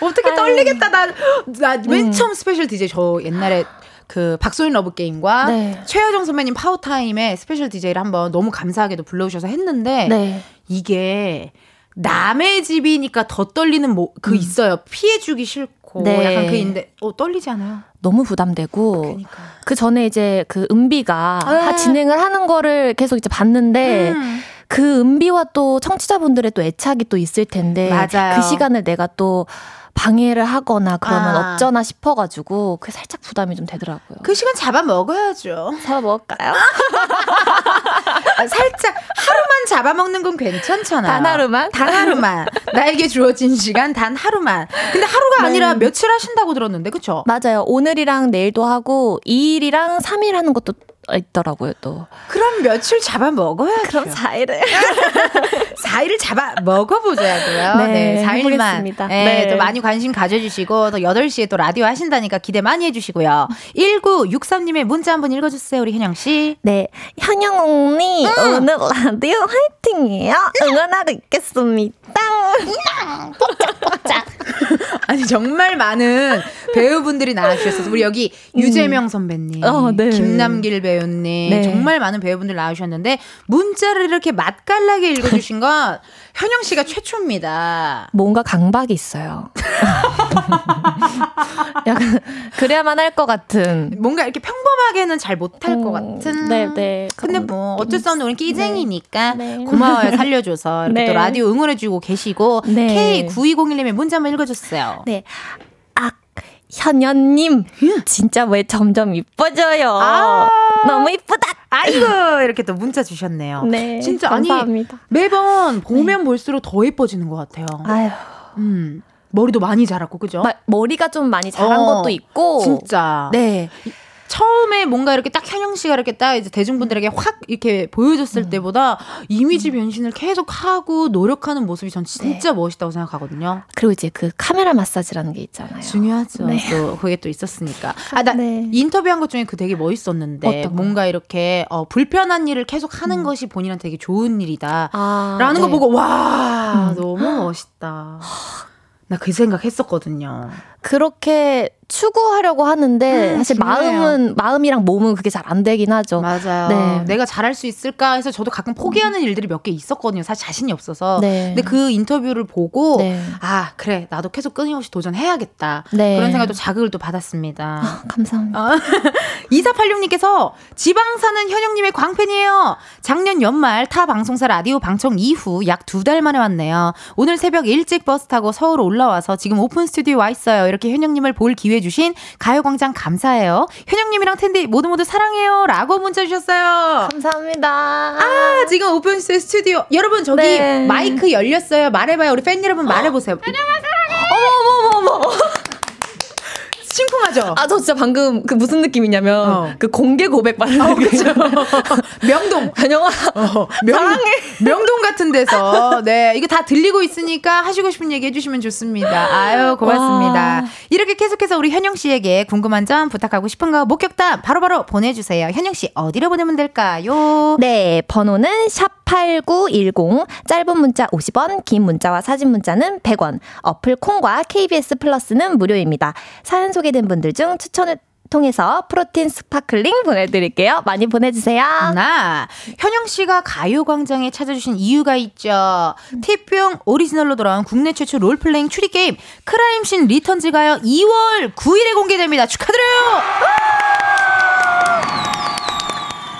어떻게. 떨리겠다. 나, 나맨 음. 처음 스페셜 DJ 저 옛날에 그 박소현 러브 게임과 네. 최화정 선배님 파워타임에 스페셜 DJ를 한번 너무 감사하게도 불러주셔서 했는데 네. 이게 남의 집이니까 더 떨리는 뭐, 그 있어요. 피해 주기 싫고 음. 네. 약간 그인데 어 떨리지 않아요? 너무 부담되고 그러니까. 그 전에 이제 그 은비가 네. 하- 진행을 하는 거를 계속 이제 봤는데 음. 그 은비와 또 청취자분들의 또 애착이 또 있을 텐데 맞아요. 그 시간을 내가 또 방해를 하거나 그러면 아. 어쩌나 싶어가지고 그게 살짝 부담이 좀 되더라고요. 그 시간 잡아 먹어야죠. 잡아 먹을까요? 아, 살짝 하루만 잡아먹는 건 괜찮잖아요. 단 하루만? 단 하루만. 나에게 주어진 시간 단 하루만. 근데 하루가 네. 아니라 며칠 하신다고 들었는데, 그쵸? 맞아요. 오늘이랑 내일도 하고 2일이랑 3일 하는 것도 있더라고요 또. 그럼 며칠 잡아 먹어야죠. 그럼 4일을 4일을 (laughs) 잡아 먹어보자고요. 네, 네, 4일만. 해보겠습니다. 네, 네. 또 많이 관심 가져주시고, 또 8시에 또 라디오 하신다니까 기대 많이 해주시고요. 1963님의 문자 한번 읽어주세요, 우리 현영씨. 네, 현영 언니 오늘 라디오 화이팅이에요. 응원하고 있겠습니다. (laughs) 아니, 정말 많은 배우분들이 나와주셨어요. 우리 여기 유재명 선배님, 어, 네. 김남길 배우, 배우님. 네. 정말 많은 배우분들 나오셨는데 문자를 이렇게 맛깔나게 읽어주신 건 (laughs) 현영 씨가 최초입니다. 뭔가 강박이 있어요. (laughs) 약간 그래야만 할 것 같은. 뭔가 이렇게 평범하게는 잘 못할 것 음, 같은. 네, 네. 근데 뭐 어쩔 수 없는 우리 끼쟁이니까 네. 네. 고마워요 (laughs) 살려줘서 이렇게 네. 또 라디오 응원해주고 계시고 네. K9201님의 문자 한번 읽어줬어요. 네. 아, 현연님, 진짜 왜 점점 이뻐져요. 아. 너무 이쁘다. 아이고 이렇게 또 문자 주셨네요. 네, 진짜 감사합니다. 아니 매번 보면 볼수록 더 예뻐지는 것 같아요. 아유, 음 머리도 많이 자랐고 그죠? 마- 머리가 좀 많이 자란 어, 것도 있고. 진짜. 네. 처음에 뭔가 이렇게 딱 현영 씨가 이렇게 딱 이제 대중분들에게 확 이렇게 보여줬을 때보다 이미지 변신을 계속 하고 노력하는 모습이 전 진짜 멋있다고 생각하거든요. 그리고 이제 그 카메라 마사지라는 게 있잖아요. 중요하죠. 네. 또 그게 또 있었으니까. (laughs) 아, 나 네. 인터뷰한 것 중에 그 되게 멋있었는데? 뭔가 이렇게 어, 불편한 일을 계속 하는 것이 본인한테 되게 좋은 일이다. 아, 라는 거 네. 보고 와 너무 멋있다. (gasps) 나 그 생각 했었거든요. 그렇게 추구하려고 하는데 음, 사실 중요해요. 마음은 마음이랑 몸은 그게 잘 안 되긴 하죠. 맞아요. 네. 내가 잘할 수 있을까 해서 저도 가끔 포기하는 일들이 몇 개 있었거든요. 사실 자신이 없어서. 네. 근데 그 인터뷰를 보고 네. 아 그래 나도 계속 끊임없이 도전해야겠다. 네. 그런 생각도 자극을 또 받았습니다. 아, 감사합니다. 어. (laughs) 2486님께서 지방 사는 현영님의 광팬이에요. 작년 연말 타 방송사 라디오 방청 이후 약 두 달 만에 왔네요. 오늘 새벽 일찍 버스 타고 서울 올라와서 지금 오픈 스튜디오에 와 있어요. 이렇게 현영님을 볼 기회 주신 가요광장 감사해요. 현영님이랑 텐디 모두 모두 사랑해요. 라고 문자 주셨어요. 감사합니다. 아, 지금 오픈 스튜디오. 여러분, 저기 네. 마이크 열렸어요. 말해봐요. 우리 팬 여러분 말해보세요. 어머 어머 어머. 심쿵하죠? 아 저 진짜 방금 그 무슨 느낌이냐면 어. 그 공개 고백 받는 느낌. (laughs) 명동. 현영아. 어, 명, 명동 같은 데서 네 이거 다 들리고 있으니까 하시고 싶은 얘기 해주시면 좋습니다. 아유 고맙습니다. 와. 이렇게 계속해서 우리 현영 씨에게 궁금한 점 부탁하고 싶은 거 목격담 바로바로 보내주세요. 현영 씨 어디로 보내면 될까요? 네, 번호는 샵 8910 짧은 문자 50원, 긴 문자와 사진 문자는 100원. 어플 콩과 KBS 플러스는 무료입니다. 사연 소개된 분들 중 추첨을 통해서 프로틴 스파클링 보내드릴게요. 많이 보내주세요. 자 현영 씨가 가요광장에 찾아주신 이유가 있죠. 티빙 오리지널로 돌아온 국내 최초 role playing 추리 게임 크라임씬 리턴즈가요 2월 9일에 공개됩니다. 축하드려요.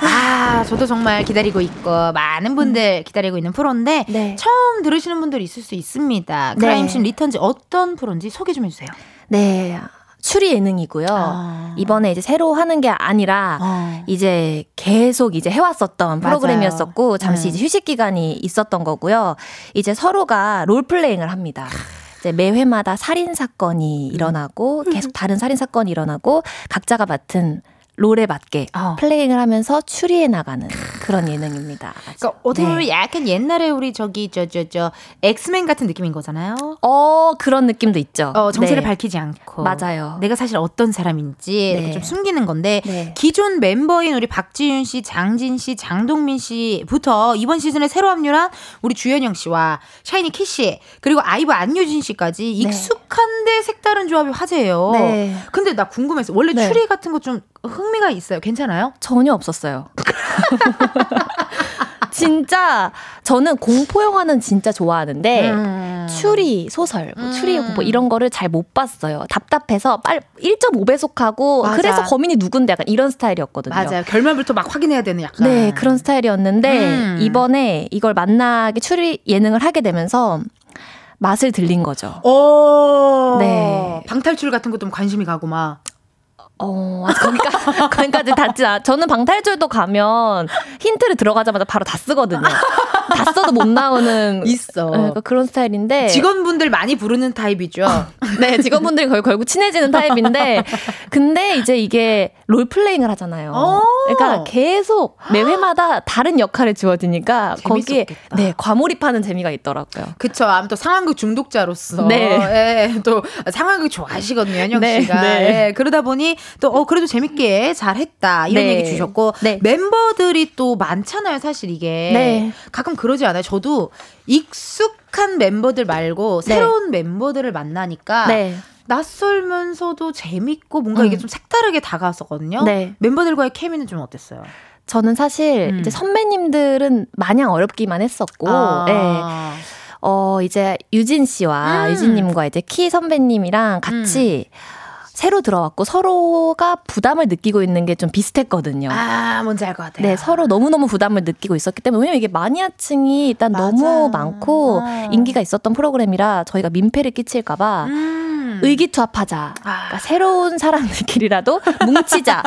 아, 저도 정말 기다리고 있고 많은 분들 기다리고 있는 프로인데 네. 처음 들으시는 분들 있을 수 있습니다. 크라임씬 리턴즈 어떤 프로인지 소개 좀 해주세요. 네. 추리 예능이고요. 아. 이번에 이제 새로 하는 게 아니라 어. 이제 계속 이제 해왔었던 맞아요. 프로그램이었었고 잠시 네. 이제 휴식 기간이 있었던 거고요. 이제 서로가 role playing을 합니다. 이제 매 회마다 살인 사건이 음. 일어나고 계속 다른 살인 사건이 일어나고 각자가 맡은 role에 맞게 어. playing을 하면서 추리해 나가는 그런 예능입니다. 그러니까 어떻게 보면 네. 약간 옛날에 우리 저기 저 저 저 엑스맨 같은 느낌인 거잖아요. 어 그런 느낌도 있죠. 어, 정체를 네. 밝히지 않고 맞아요. 내가 사실 어떤 사람인지 네. 좀 숨기는 건데 네. 기존 멤버인 우리 박지윤 씨, 장진 씨, 장동민 씨부터 이번 시즌에 새로 합류한 우리 주현영 씨와 샤이니 키 씨, 그리고 아이브 안유진 씨까지 익숙한데 색다른 조합이 화제예요. 네. 근데 나 궁금했어. 원래 네. 추리 같은 거좀 흥미가 있어요. 괜찮아요? 전혀 없었어요. (laughs) 진짜 저는 공포 영화는 진짜 좋아하는데 음. 추리 소설, 뭐 추리 음. 공포 이런 거를 잘 못 봤어요. 답답해서 빨 1.5배속하고 맞아. 그래서 거민이 누군데 약간 이런 스타일이었거든요. 맞아요. 결말부터 막 확인해야 되는 약간. 네, 그런 스타일이었는데 음. 이번에 이걸 만나게 추리 예능을 하게 되면서 맛을 들린 거죠. 오. 네. 방탈출 같은 것도 관심이 가고 막. 어, 아직 거기까지, (laughs) 거기까지 닿지 않. 저는 방탈출도 가면 힌트를 들어가자마자 바로 다 쓰거든요. 다 써도 못 나오는. (laughs) 있어. 네, 그러니까 그런 스타일인데. 직원분들 많이 부르는 타입이죠. (laughs) 네, 직원분들이 거의 결국 친해지는 타입인데. 근데 이제 이게 롤플레잉을 하잖아요. 어. 그러니까 계속 매 회마다 다른 역할을 주어지니까 거기에. 네, 과몰입하는 재미가 있더라고요. 그쵸. 아무튼 또 상황극 중독자로서. 네. 예, 또 상황극 좋아하시거든요, 현영 네, 씨가. 네. 예, 그러다 보니 또, 어, 그래도 재밌게 잘했다. 이런 네. 얘기 주셨고. 네. 멤버들이 또 많잖아요, 사실 이게. 네. 가끔 그러지 않아요? 저도 익숙한 멤버들 말고 네. 새로운 멤버들을 만나니까. 네. 낯설면서도 재밌고 뭔가 이게 음. 좀 색다르게 다가왔었거든요. 네. 멤버들과의 케미는 좀 어땠어요? 저는 사실 음. 이제 선배님들은 마냥 어렵기만 했었고, 아. 네. 어, 이제 유진 씨와 음. 유진님과 이제 키 선배님이랑 같이 새로 들어왔고 서로가 부담을 느끼고 있는 게 좀 비슷했거든요. 아, 뭔지 알 것 같아요. 네, 서로 너무너무 부담을 느끼고 있었기 때문에 왜냐면 이게 마니아층이 일단 너무 맞아. 많고 어. 인기가 있었던 프로그램이라 저희가 민폐를 끼칠까 봐 음. 의기투합하자. 아. 그러니까 새로운 사람들끼리라도 (laughs) 뭉치자.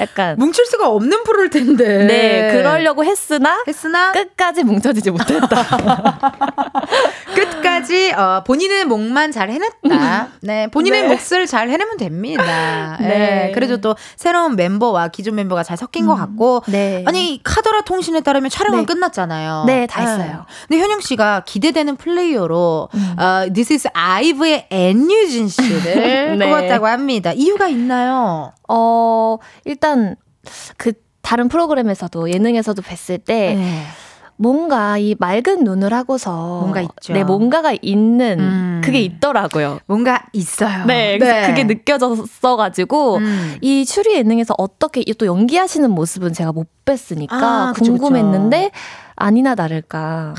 약간 뭉칠 수가 없는 프로일 텐데. 네, 그러려고 했으나 했으나 끝까지 뭉쳐지지 못했다. (laughs) 끝까지 어, 본인의 몫만 잘 해냈다. 네, 본인의 네. 몫을 잘 해내면 됩니다. 네. 네. 그래도 또 새로운 멤버와 기존 멤버가 잘 섞인 것 같고. 네. 아니 카더라 통신에 따르면 촬영은 네. 끝났잖아요. 네, 다 했어요. 근데 현영 씨가 기대되는 플레이어로 음. 어, This is IVE의 안유진 씨를 (laughs) 네. 뽑았다고 합니다. 이유가 있나요? 어, 일단 그 다른 프로그램에서도 예능에서도 뵀을 때 네. 뭔가 이 맑은 눈을 하고서 뭔가 있죠. 네, 뭔가가 있는 음. 그게 있더라고요. 뭔가 있어요. 네, 그래서 그게 느껴졌어 가지고 음. 이 추리 예능에서 어떻게 또 연기하시는 모습은 제가 못 뵀으니까 아, 그쵸, 궁금했는데 아니나 다를까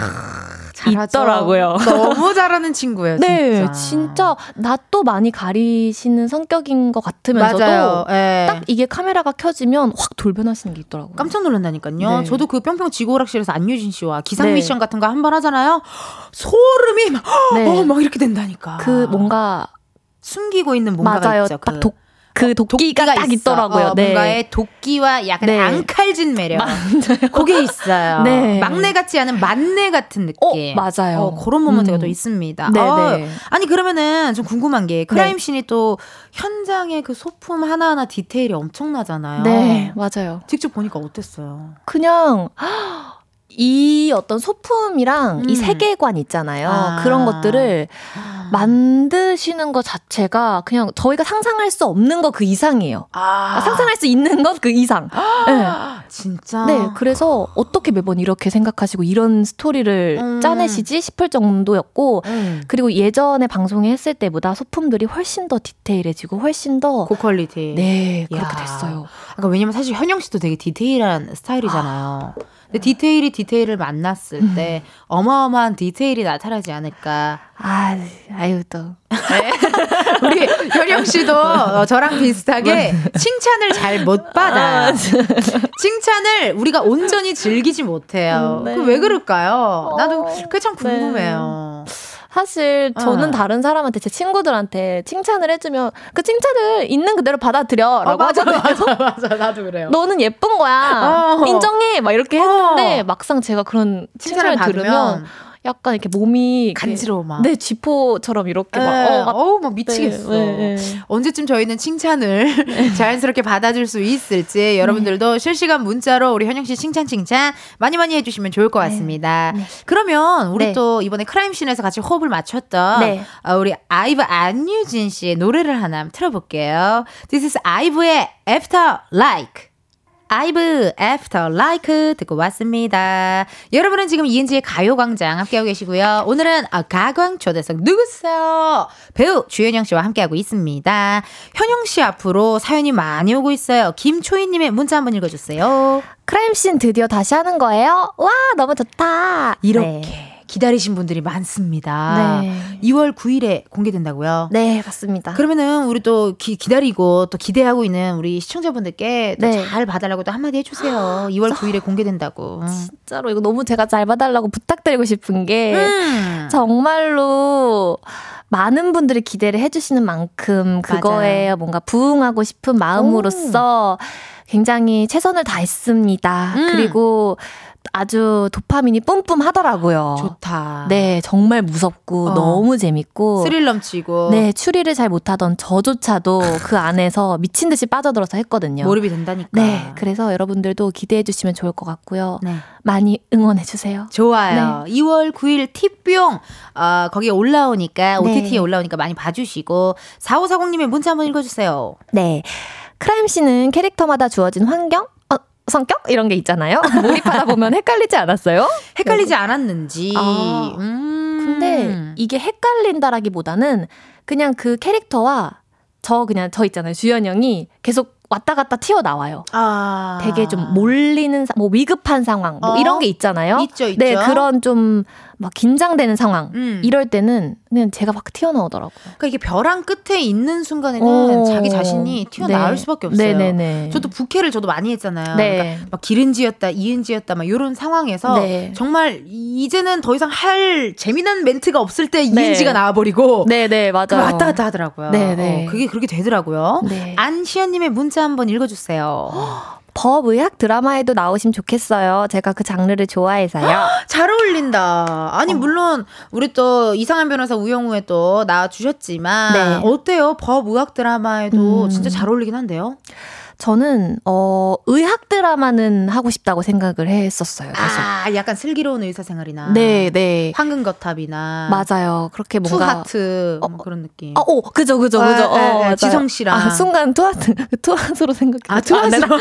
잘하죠. 있더라고요. 너무 (laughs) 잘하는 친구예요. 네, 진짜, 진짜 낯도 많이 가리시는 성격인 것 같으면서도 맞아요. 예. 딱 이게 카메라가 켜지면 확 돌변하시는 게 있더라고요. 깜짝 놀란다니까요. 네. 저도 그 뿅뿅 지구오락실에서 안유진 씨와 기상 네. 미션 같은 거 한 번 하잖아요. 소름이 막, (gasps) 네. 어, 막 이렇게 된다니까. 그 뭔가 숨기고 있는 뭔가가 맞아요. 있죠. 딱 독, 그 도끼가, 딱 있어. 있더라고요. 어, 네. 뭔가의 도끼와 약간 네. 앙칼진 매력. (laughs) 그게 있어요. 네. 막내 같지 않은 만내 같은 느낌. 어, 맞아요. 어, 그런 모먼트가 음. 또 있습니다. 네, 어, 네. 아니 그러면은 좀 궁금한 게 크라임 씬이 또 현장의 그 소품 하나하나 디테일이 엄청나잖아요. 네, 맞아요. 직접 보니까 어땠어요? 그냥 이 어떤 소품이랑 음. 이 세계관 있잖아요. 아. 그런 것들을 (gasps) 만드시는 것 자체가 그냥 저희가 상상할 수 없는 것그 이상이에요. 아, 상상할 수 있는 것 그 이상. (gasps) 네. 진짜. 네, 그래서 어떻게 매번 이렇게 생각하시고 이런 스토리를 음. 짜내시지 싶을 정도였고, 음. 그리고 예전에 방송에 했을 때보다 소품들이 훨씬 더 디테일해지고 훨씬 더 고퀄리티. 네, 그렇게 야. 됐어요. 그러니까 왜냐면 사실 현영 씨도 되게 디테일한 스타일이잖아요. 근데 디테일이 디테일을 만났을 음. 때 어마어마한 디테일이 나타나지 않을까. 아, 아유 또. (laughs) 우리 현영 씨도 어, 저랑 비슷하게 칭찬을 잘 못 받아요. 칭찬을 우리가 온전히 즐기지 못해요. 네. 그왜 그럴까요? 나도 어, 그게 참 궁금해요. 사실 저는 어. 다른 사람한테 제 친구들한테 칭찬을 해주면 그 칭찬을 있는 그대로 받아들여라고 어, 맞아, 하거든요. 맞아, 맞아. 나도 그래요. 너는 예쁜 거야. 어. 인정해. 막 이렇게 했는데 어. 막상 제가 그런 칭찬을 칭찬을, 받으면 들으면 약간 이렇게 몸이 간지러워 막. 네, 쥐포처럼 이렇게 막 네. 어, 막 어우, 막 미치겠어. 네, 네, 네. 언제쯤 저희는 칭찬을 (laughs) 자연스럽게 받아줄 수 있을지 여러분들도 실시간 문자로 우리 현영 씨 칭찬 칭찬 많이 많이 해주시면 좋을 것 같습니다. 그러면 우리 네. 또 이번에 크라임 씬에서 같이 호흡을 맞췄던 네. 어, 우리 아이브 안유진 씨의 노래를 하나 틀어볼게요. This is 아이브의 After Like. 아이브 After Like 듣고 왔습니다. 여러분은 지금 이은지의 가요광장 함께하고 계시고요. 오늘은 아, 가광 초대석 누구세요? 배우 주현영 씨와 함께하고 있습니다. 현영 씨 앞으로 사연이 많이 오고 있어요. 김초희님의 문자 한번 읽어주세요. 크라임씬 드디어 다시 하는 거예요? 와, 너무 좋다. 이렇게 네. 기다리신 분들이 많습니다. 네. 2월 9일에 공개된다고요? 네, 맞습니다. 그러면은 우리 또 기, 기다리고 또 기대하고 있는 우리 시청자분들께 또 네. 잘 봐달라고 또 한마디 해주세요. 2월 9일에 공개된다고. 진짜로 이거 너무 제가 잘 봐달라고 부탁드리고 싶은 게 음. 정말로 많은 분들이 기대를 해주시는 만큼 그거에 뭔가 부응하고 싶은 마음으로서 굉장히 최선을 다했습니다. 음. 그리고 아주 도파민이 뿜뿜 하더라고요. 좋다. 네, 정말 무섭고 어. 너무 재밌고. 스릴 넘치고 네, 추리를 잘 못하던 저조차도 그 안에서 미친 듯이 빠져들어서 했거든요. 몰입이 된다니까. 네, 그래서 여러분들도 기대해 주시면 좋을 것 같고요. 네. 많이 응원해 주세요. 좋아요. 네. 2월 9일 티뿅 어, 거기에 올라오니까 네. OTT에 올라오니까 많이 봐주시고 4540님의 문자 한번 읽어주세요. 네. 크라임 씨는 캐릭터마다 주어진 환경? 어, 성격? 이런 게 있잖아요. (laughs) 몰입하다 보면 헷갈리지 않았어요? 헷갈리지 않았는지. 아, 음. 근데 이게 헷갈린다라기보다는 그냥 그 캐릭터와 저 그냥 저 있잖아요. 주연영이 계속 왔다 갔다 튀어나와요. 아. 되게 좀 몰리는, 사- 뭐 위급한 상황, 뭐 어? 이런 게 있잖아요. 있죠, 있죠. 네, 그런 좀 막 긴장되는 상황. 음. 이럴 때는 그냥 제가 막 튀어나오더라고요. 그러니까 이게 벼랑 끝에 있는 순간에는 어. 자기 자신이 튀어나올 네. 수밖에 없어요. 네네네. 저도 부캐를 저도 많이 했잖아요. 네. 그러니까 막 기른지였다, 이은지였다, 막 이런 상황에서 네. 정말 이제는 더 이상 할 재미난 멘트가 없을 때 네. 이은지가 나와버리고 네네, 맞아요. 그 왔다 갔다 하더라고요. 네네. 어, 그게 그렇게 되더라고요. 네. 안시연님의 문자 한번 읽어주세요. 법의학 드라마에도 나오시면 좋겠어요. 제가 그 장르를 좋아해서요. 잘 어울린다. 아니 물론 우리 또 이상한 변호사 우영우에 또 나와 주셨지만 네. 어때요? 법 의학 드라마에도 음. 진짜 잘 어울리긴 한데요. 저는 어 의학 드라마는 하고 싶다고 생각을 했었어요. 계속. 아, 약간 슬기로운 의사 생활이나 네, 네. 황금거탑이나 맞아요. 그렇게 뭔가 뉴하트 뭐 그런 느낌. 아, 오, 그죠, 그죠, 아, 그죠. 예, 어, 예, 맞아요. 지성 씨랑. 아, 순간 투하트, (laughs) 투하트로 생각해. 아, 투하트. 내가-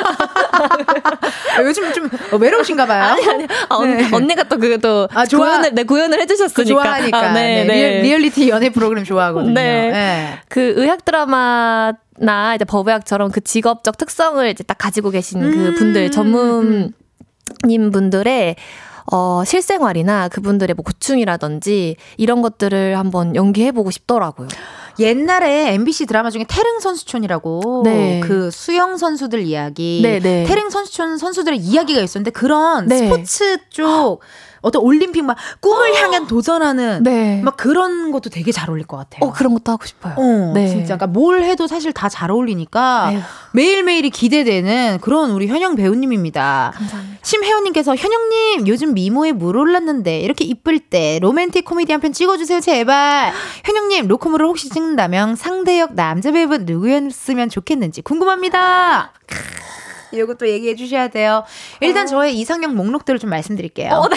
아, 요즘 좀 외로우신가 봐요. 아니, 아니. 아, 언, 네. 언니가 또 그또 아, 좋아. 구현을, 네, 구현을 그 해주셨으니까. 좋아하니까. 아, 네, 리얼, 리얼리티 연애 프로그램 좋아하거든요. 네. 예. 그 의학 드라마 나 이제 법의학처럼 그 직업적 특성을 이제 딱 가지고 계신 그 음, 분들 전문님 분들의 어, 실생활이나 그분들의 뭐 고충이라든지 이런 것들을 한번 연기해보고 싶더라고요. 옛날에 MBC 드라마 중에 태릉 선수촌이라고 네. 그 수영 선수들 이야기, 네, 네. 태릉 선수촌 선수들의 이야기가 있었는데 그런 네. 스포츠 쪽 어떤 올림픽 막 꿈을 향한 도전하는 네. 막 그런 것도 되게 잘 어울릴 것 같아요. 어, 그런 것도 하고 싶어요. 어, 네. 진짜. 그러니까 뭘 해도 사실 다 잘 어울리니까 아유. 매일매일이 기대되는 그런 우리 현영 배우님입니다. 감사합니다. 심혜원님께서 현영님 요즘 미모에 물 올랐는데 이렇게 이쁠 때 로맨틱 코미디 한 편 찍어주세요 제발. 현영님 로코모를 혹시 찍는다면 상대역 남자 배우 누구였으면 좋겠는지 궁금합니다. 이것도 얘기해 주셔야 돼요. 일단 저의 이상형 목록들을 좀 말씀드릴게요.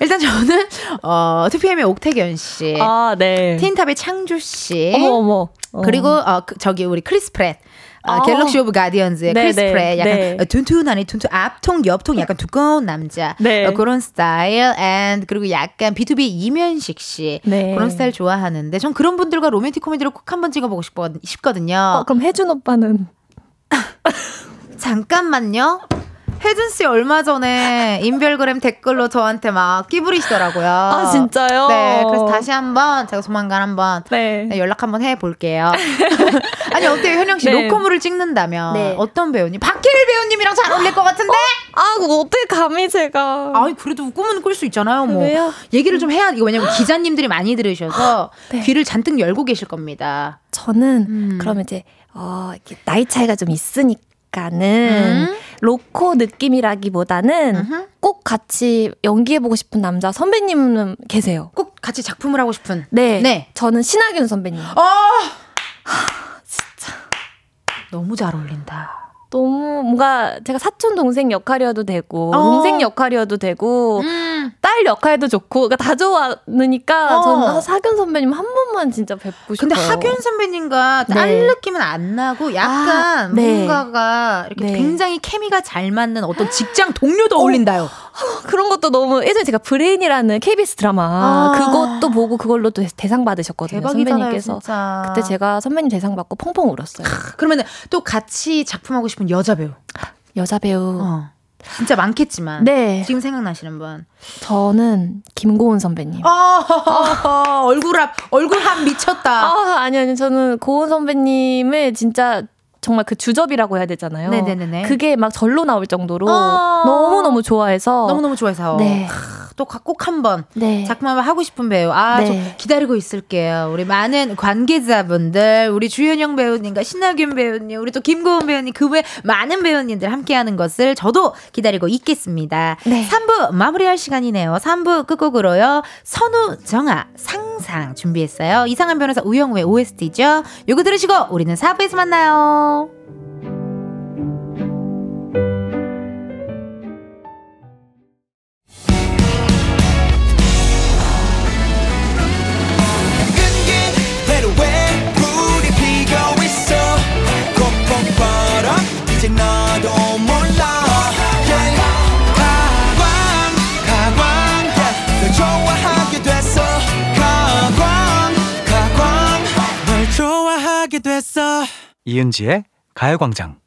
일단 저는 어 2PM의 옥택연 씨, 아, 네. 틴탑의 창조 씨, 어머, 어머. 어. 그리고 어 그, 저기 우리 크리스 프렛. 어, 아. Galaxy of Guardians의 네, 크리스 네, 프렛 약간 네. 어, 아니 tuntu 앞통 옆통 약간 두꺼운 남자 네. 어, 그런 스타일 and 그리고 약간 B2B 임현식 씨 네. 그런 스타일 좋아하는데 전 그런 분들과 로맨틱 코미디를 꼭 한번 찍어보고 싶거, 싶거든요 어, 그럼 혜준 오빠는 (laughs) 잠깐만요 혜준 씨 얼마 전에 인별그램 댓글로 저한테 막 끼부리시더라고요 아, 진짜요? 네 그래서 다시 한번 제가 조만간 한번 네. 네, 연락 한번 해볼게요. (laughs) 아니 어때요 현영 씨 네. 로코물을 찍는다면 네. 어떤 배우님? 박해일 배우님이랑 잘 어울릴 것 같은데? 아, 그거 어떻게 감히 제가. 아이 그래도 꿈은 꿀 수 있잖아요. 뭐 왜요? 얘기를 좀 해야 이거 왜냐면 기자님들이 많이 들으셔서 (gasps) 네. 귀를 잔뜩 열고 계실 겁니다. 저는 음. 그러면 이제 어 이렇게 나이 차이가 좀 있으니까는 음. 로코 느낌이라기보다는 음흠. 꼭 같이 연기해보고 싶은 남자 선배님은 계세요. 꼭 같이 작품을 하고 싶은. 네, 네. 저는 신하균 선배님. 아 진짜 너무 잘 어울린다. 너무 뭔가 제가 사촌 동생 역할이어도 되고 어. 동생 역할이어도 되고 음. 딸 역할도 좋고 그러니까 다 좋아하니까 어. 저는 아, 사균 선배님 한 번만 진짜 뵙고 싶어요. 근데 하균 선배님과 딸 네. 느낌은 안 나고 약간 아, 네. 뭔가가 이렇게 네. 굉장히 케미가 잘 맞는 어떤 직장 동료도 어울린다요. (laughs) 그런 것도 너무 예전에 제가 브레인이라는 KBS 드라마 아. 그것도 보고 그걸로 또 대상 받으셨거든요 선배님께서 진짜. 그때 제가 선배님 대상 받고 펑펑 울었어요 그러면 또 같이 작품하고 싶은 여자 배우. 여자 배우 어. 진짜 많겠지만. 네 지금 생각나시는 분. 저는 김고은 선배님 아, 얼굴합, 얼굴합 미쳤다. 아 아니 아니 저는 고은 선배님을 진짜 정말 그 주접이라고 해야 되잖아요 네네네네. 그게 막 절로 나올 정도로 어. 너무 너무 좋아해서 너무 너무 좋아해서. 네. 또꼭 한번 네. 작품 한번 하고 싶은 배우. 아, 네. 저 기다리고 있을게요. 우리 많은 관계자분들, 우리 주현영 배우님과 신하균 배우님, 우리 또 김고은 배우님, 그 외 많은 배우님들 함께하는 것을 저도 기다리고 있겠습니다. 네. 3부 마무리할 시간이네요. 3부 끝곡으로요. 선우 정아 상상 준비했어요. 이상한 변호사 우영우의 OST죠. 요거 들으시고 우리는 4부에서 만나요. 됐어 이은지의 가요광장.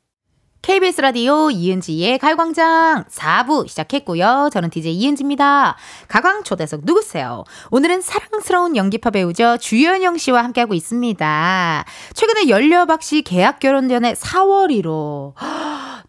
KBS 라디오 이은지의 가요광장 4부 시작했고요. 저는 DJ 이은지입니다. 가광 초대석 누구세요? 오늘은 사랑스러운 연기파 배우죠. 주연영 씨와 함께하고 있습니다. 최근에 연려박 씨 계약 결혼 전에 4월이로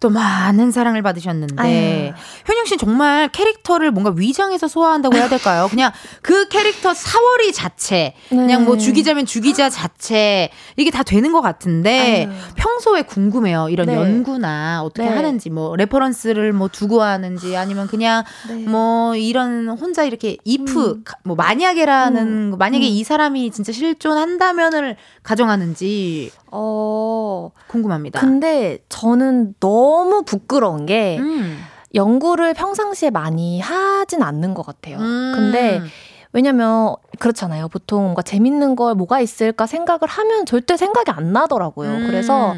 또 많은 사랑을 받으셨는데 현영 씨는 정말 캐릭터를 뭔가 위장해서 소화한다고 해야 될까요? 그냥 그 캐릭터 4월이 자체 그냥 뭐 네. 주기자면 주기자 자체 이게 다 되는 것 같은데 평소에 궁금해요. 이런 네. 연구나 어떻게 네. 하는지 뭐 reference를 뭐 두고 하는지 아니면 그냥 네. 뭐 이런 혼자 이렇게 if 음. 가- 뭐 만약에라는 거, 만약에 이 사람이 진짜 실존한다면을 가정하는지 어, 궁금합니다. 근데 저는 너무 부끄러운 게 음. 연구를 평상시에 많이 하진 않는 것 같아요. 음. 근데 왜냐면 그렇잖아요. 보통 뭔가 재밌는 걸 뭐가 있을까 생각을 하면 절대 생각이 안 나더라고요. 음. 그래서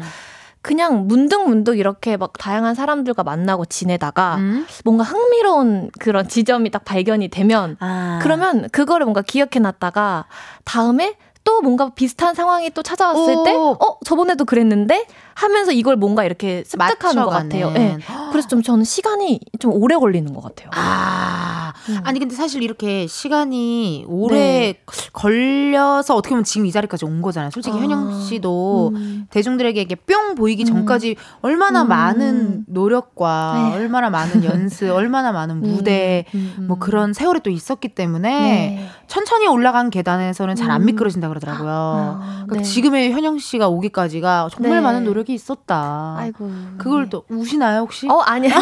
그냥 문득문득 이렇게 막 다양한 사람들과 만나고 지내다가 음. 뭔가 흥미로운 그런 지점이 딱 발견이 되면 아. 그러면 그거를 뭔가 기억해 놨다가 다음에 또 뭔가 비슷한 상황이 또 찾아왔을 오. 때, 어, 저번에도 그랬는데? 하면서 이걸 뭔가 이렇게 습득하는 것 같아요. 예. 그래서 좀 저는 시간이 좀 오래 걸리는 것 같아요. 아, 음. 아니 근데 사실 이렇게 시간이 오래 네. 걸려서 어떻게 보면 지금 이 자리까지 온 거잖아요. 솔직히 아, 현영 씨도 음. 대중들에게 이게 뿅 보이기 전까지 얼마나 음. 많은 노력과 네. 얼마나 많은 (laughs) 연습, 얼마나 많은 무대 음, 음, 뭐 음. 그런 세월이 또 있었기 때문에 네. 천천히 올라간 계단에서는 잘안 음. 미끄러진다 그러더라고요. 아, 그러니까 네. 지금의 현영 씨가 오기까지가 정말 네. 많은 노력 이 있었다. 아이고. 그걸 또 우시나요 혹시? 어, 아니야. (laughs)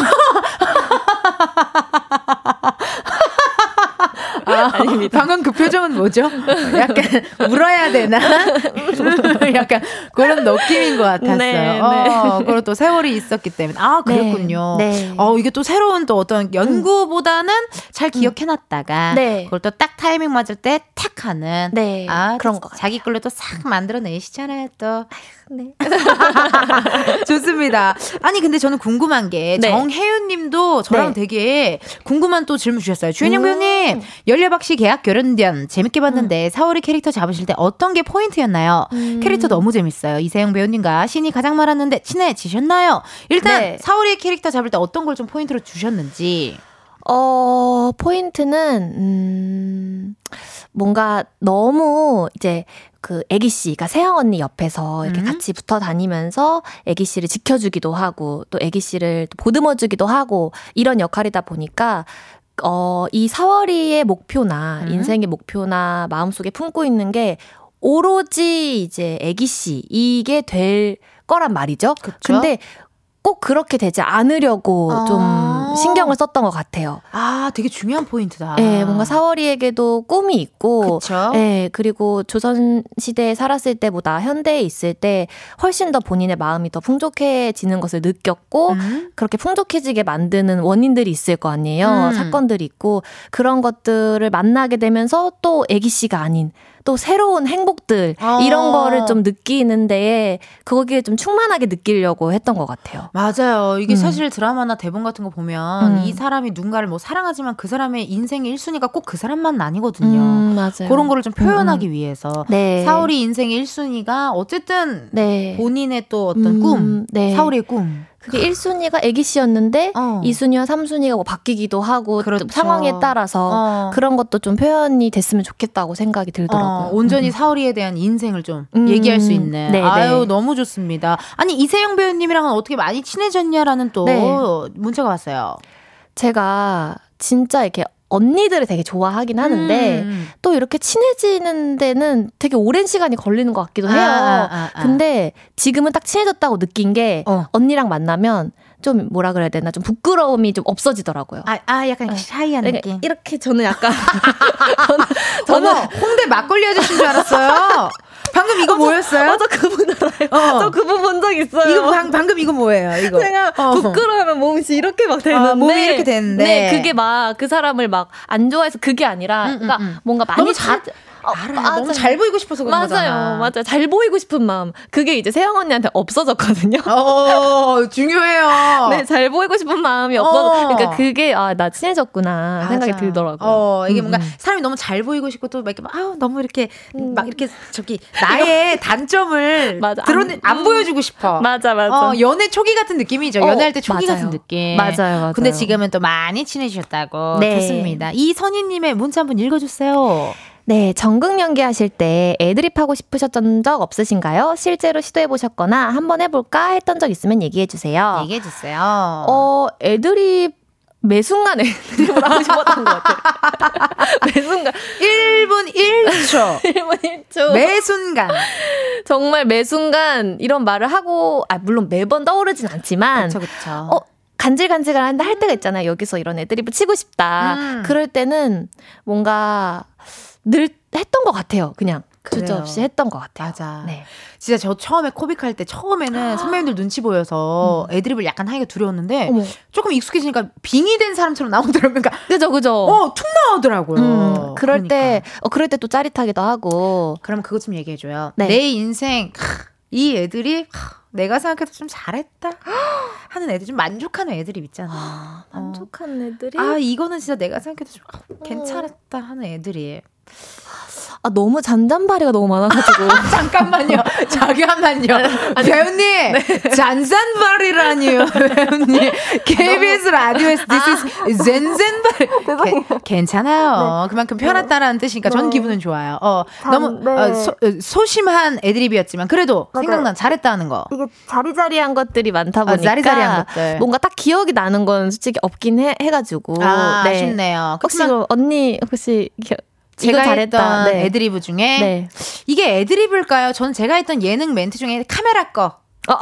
아, 방금 그 표정은 뭐죠? 약간 울어야 되나? (laughs) 약간 그런 느낌인 것 같았어요. 네, 네. 어, 그리고 또 세월이 있었기 때문에 아 그랬군요. 네, 네. 어 이게 또 새로운 또 어떤 연구보다는 잘 기억해놨다가 네. 그걸 또 딱 타이밍 맞을 때 탁 하는 네. 아 그런 같아요. 자기 걸로 또 싹 만들어내시잖아요 또. 네. (laughs) 좋습니다. 아니 근데 저는 궁금한 게 네. 정혜윤님도 저랑 네. 되게 궁금한 또 질문 주셨어요. 주현영 음. 배우님 연려박 씨 계약 결혼전 재밌게 봤는데 사월이 캐릭터 잡으실 때 어떤 게 포인트였나요? 음. 캐릭터 너무 재밌어요. 이세영 배우님과 신이 가장 많았는데 친해지셨나요? 일단 네. 사월이 캐릭터 잡을 때 어떤 걸 좀 포인트로 주셨는지. 어, 포인트는, 음, 뭔가 너무 이제 그 애기 씨가 세영 언니 옆에서 이렇게 음. 같이 붙어 다니면서 애기 씨를 지켜주기도 하고 또 애기 씨를 또 보듬어 주기도 하고 이런 역할이다 보니까 어, 이 사월이의 목표나 음. 인생의 목표나 마음속에 품고 있는 게 오로지 이제 애기 씨 이게 될 거란 말이죠. 그쵸? 근데 꼭 그렇게 되지 않으려고 아. 좀 신경을 썼던 것 같아요. 아 되게 중요한 포인트다. 예, 뭔가 사월이에게도 꿈이 있고, 그쵸? 예, 그리고 조선 시대에 살았을 때보다 현대에 있을 때 훨씬 더 본인의 마음이 더 풍족해지는 것을 느꼈고, 음. 그렇게 풍족해지게 만드는 원인들이 있을 거 아니에요. 음. 사건들이 있고 그런 것들을 만나게 되면서 또 애기 씨가 아닌 또 새로운 행복들 아. 이런 거를 좀 느끼는 데에 거기에 좀 충만하게 느끼려고 했던 것 같아요. 맞아요. 이게 음. 사실 드라마나 대본 같은 거 보면 음. 이 사람이 누군가를 뭐 사랑하지만 그 사람의 인생의 1순위가 꼭 그 사람만 아니거든요. 음, 맞아요. 그런 거를 좀 표현하기 음, 음. 위해서 네. 사울이 인생의 1순위가 어쨌든 네. 본인의 또 어떤 음, 꿈, 네. 사울의 꿈. 그게 1순위가 애기 씨였는데 어. 2순위와 3순위가 뭐 바뀌기도 하고 또 그렇죠. 상황에 따라서 어. 그런 것도 좀 표현이 됐으면 좋겠다고 생각이 들더라고요. 어, 온전히 음. 사울이에 대한 인생을 좀 음. 얘기할 수 있는. 네, 아유 네. 너무 좋습니다. 아니 이세영 배우님이랑은 어떻게 많이 친해졌냐라는 또 네. 문자가 왔어요. 제가 진짜 이렇게 언니들을 되게 좋아하긴 하는데 음. 또 이렇게 친해지는 데는 되게 오랜 시간이 걸리는 것 같기도 해요. 아, 아, 아. 근데 지금은 딱 친해졌다고 느낀 게 어. 언니랑 만나면 좀 뭐라 그래야 되나 좀 부끄러움이 좀 없어지더라고요. 아, 아 약간 샤이한 그러니까 느낌. 이렇게 저는 약간 (laughs) 저는 홍대 막걸리 아저씨인 줄 알았어요. 방금 이거 뭐였어요? 어, 저 그분 알아요. 어. 저 그분 본 적 있어요. 이거 방, 방금 이거 뭐예요? 이거. 제가 어. 부끄러우면 몸이 이렇게 막 되는데 몸이 이렇게 되는데. 네 그게 막 그 사람을 막 안 좋아해서 그게 아니라 음, 음, 그러니까 음. 뭔가 많이 너무 자- 친해- 알아. 너무 잘 보이고 싶어서 그런 맞아요, 거잖아. 맞아요. 잘 보이고 싶은 마음. 그게 이제 세영 언니한테 없어졌거든요. 어, (laughs) 중요해요. 네, 잘 보이고 싶은 마음이 없어서. 어. 그러니까 그게, 아, 나 친해졌구나. 생각이 맞아. 들더라고요. 어, 이게 음, 뭔가 음. 사람이 너무 잘 보이고 싶고 또 막 이렇게 막, 아우, 너무 이렇게 막 이렇게 저기 나의 단점을 (laughs) 맞아. 드러내 안- 안, 음. 보여주고 싶어. 맞아, 맞아. 어, 연애 초기 같은 느낌이죠. 어, 연애할 때 초기 맞아요. 같은 느낌. 맞아요, 맞아요. 근데 지금은 또 많이 친해지셨다고. 네. 좋습니다. 이 선희님의 문자 한번 읽어주세요. 네, 전극 연기하실 때 애드립 하고 싶으셨던 적 없으신가요? 실제로 시도해 보셨거나 한번 해볼까 했던 적 있으면 얘기해 주세요. 얘기해 주세요. 어, 애드립 매 순간 (laughs) 애드립을 하고 싶었던 것 같아요. (laughs) 매 순간. 1분 1초. 1분 1초. 매 순간. 정말 매 순간 이런 말을 하고, 아, 물론 매번 떠오르진 않지만, 그쵸, 그쵸. 어, 간질간질한데 할 때가 있잖아요. 여기서 이런 애드립을 치고 싶다. 음. 그럴 때는 뭔가 늘 했던 것 같아요. 그냥. 주저없이 했던 것 같아요. 맞아. 네. 진짜 저 처음에 코빅할 때 처음에는 선배님들 눈치 보여서 애드립을 약간 하기가 두려웠는데 어머. 조금 익숙해지니까 빙의 된 사람처럼 나오더라고요. 그러니까 그죠, 그죠. 어, 툭 나오더라고요. 음, 그럴 그러니까. 때, 어, 그럴 때 또 짜릿하기도 하고. 그럼 그것 좀 얘기해줘요. 네. 내 인생 하, 이 애들이 하, 내가 생각해도 좀 잘했다 (gasps) 하는 애들 좀 만족하는 애들이 있잖아. 어. 만족한 애들이. 아 이거는 진짜 내가 생각해도 좀 아, 괜찮았다 하는 애들이. 아, 너무 잔잔바리가 너무 많아가지고. (laughs) 잠깐만요. (laughs) 잠깐만요. (laughs) 배우님, 잔잔바리라니요. 배우님. KBS 라디오에서 this is 젠젠바리. 게- 괜찮아요. 그만큼 편하다라는 뜻이니까 전 기분은 좋아요. 어, 너무 어, 소, 어, 소 심한 애드립이었지만 그래도 생각난 잘했다 하는 거. 이게 자리자리한 것들이 많다 어, 보니까. 자리자리한 것들. 뭔가 딱 기억이 나는 건 솔직히 없긴 해, 해가지고. 아, 네. 아쉽네요. 혹시 언니, 혹시. 기- 제가. 했던 네. 애드리브 중에 네. 이게 애드리브일까요? 저는 제가 했던 예능 멘트 중에 카메라 거. 어.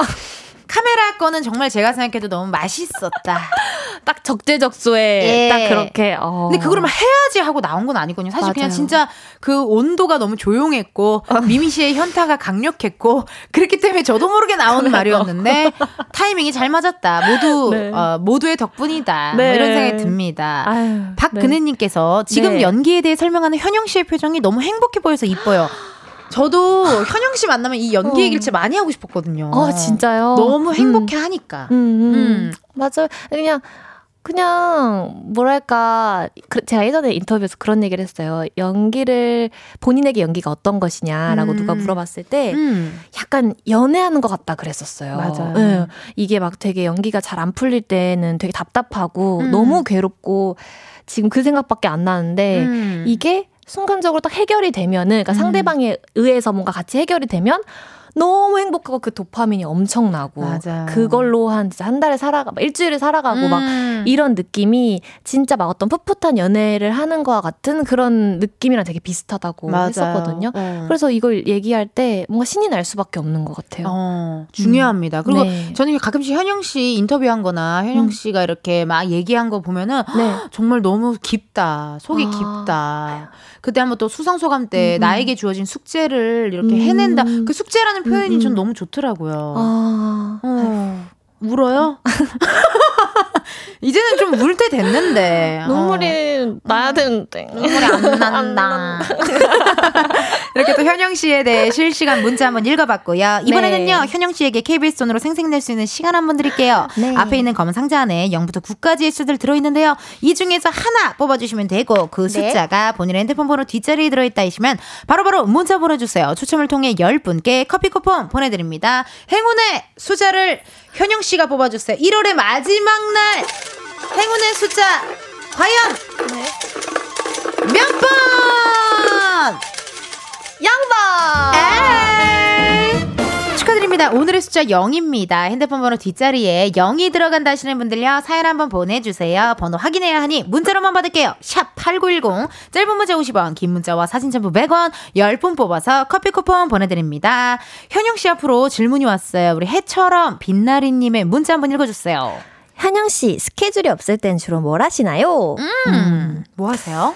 카메라 거는 정말 제가 생각해도 너무 맛있었다. (laughs) 딱 적재적소에 예. 딱 그렇게. 어. 근데 그걸 막 해야지 하고 나온 건 아니거든요. 사실 그냥 맞아요. 진짜 그 온도가 너무 조용했고 미미 씨의 현타가 강력했고 그렇기 때문에 저도 모르게 나온 말이었는데 타이밍이 잘 맞았다. 모두 네. 어, 모두의 덕분이다. 네. 뭐 이런 생각이 듭니다. 아유, 박근혜님께서 지금 네. 연기에 대해 설명하는 현영 씨의 표정이 너무 행복해 보여서 이뻐요. (gasps) 저도 현영 씨 만나면 이 연기 얘기를 진짜 많이 하고 싶었거든요. 어, 진짜요? 너무 음. 행복해 하니까. 음, 음. 음. 맞아요. 그냥 그냥 뭐랄까 그- 제가 예전에 인터뷰에서 그런 얘기를 했어요. 연기를 본인에게 연기가 어떤 것이냐라고 음. 누가 물어봤을 때 음. 약간 연애하는 것 같다 그랬었어요. 맞아요. 예. 이게 막 되게 연기가 잘 안 풀릴 때는 되게 답답하고 음. 너무 괴롭고 지금 그 생각밖에 안 나는데 음. 이게 순간적으로 딱 해결이 되면은 그러니까 음. 상대방에 의해서 뭔가 같이 해결이 되면 너무 행복하고 그 도파민이 엄청나고 맞아요. 그걸로 한 진짜 한 달에 살아가 막 일주일을 살아가고 막 음. 이런 느낌이 진짜 막 어떤 풋풋한 연애를 하는 거와 같은 그런 느낌이랑 되게 비슷하다고 맞아요. 했었거든요. 어. 그래서 이걸 얘기할 때 뭔가 신이 날 수밖에 없는 것 같아요. 어, 중요합니다. 그리고 네. 저는 가끔씩 현영 씨 인터뷰한 거나 현영 음. 씨가 이렇게 막 얘기한 거 보면은 네. 정말 너무 깊다. 속이 아. 깊다. 그때 한번 또 수상소감 때 음, 음. 나에게 주어진 숙제를 이렇게 음. 해낸다. 그 숙제라는 표현이 음, 음. 전 너무 좋더라고요. 아, 어, 울어요? (laughs) 이제는 좀 울 때 됐는데. (laughs) 어. 눈물이 나야 되는데. 눈물이 안 난다. (laughs) 이렇게 또 현영 씨에 대해 실시간 문자 한번 읽어봤고요. 이번에는요, 네. 현영 씨에게 KBS 돈으로 생생낼 수 있는 시간 한번 드릴게요. 네. 앞에 있는 검은 상자 안에 0부터 9까지의 수들 들어있는데요. 이 중에서 하나 뽑아주시면 되고, 그 네. 숫자가 본인의 핸드폰 번호 뒷자리에 들어있다 하시면 바로바로 문자 보내주세요. 추첨을 통해 10분께 커피 쿠폰 보내드립니다. 행운의 숫자를 현영 씨가 뽑아주세요. 1월의 마지막 날 행운의 숫자 과연 몇 번? 양반! 축하드립니다. 오늘의 숫자 0입니다. 핸드폰 번호 뒷자리에 0이 들어간다 하시는 분들요. 사연 한번 보내주세요. 번호 확인해야 하니 문자로만 받을게요. 샵 8910 짧은 문자 50원 긴 문자와 사진 첨부 100원 10분 뽑아서 커피 쿠폰 보내드립니다. 현영 씨 앞으로 질문이 왔어요. 우리 해처럼 빛나리님의 문자 한번 읽어주세요. 한영 씨 스케줄이 없을 땐 주로 뭘 하시나요? 음, 뭐 하세요?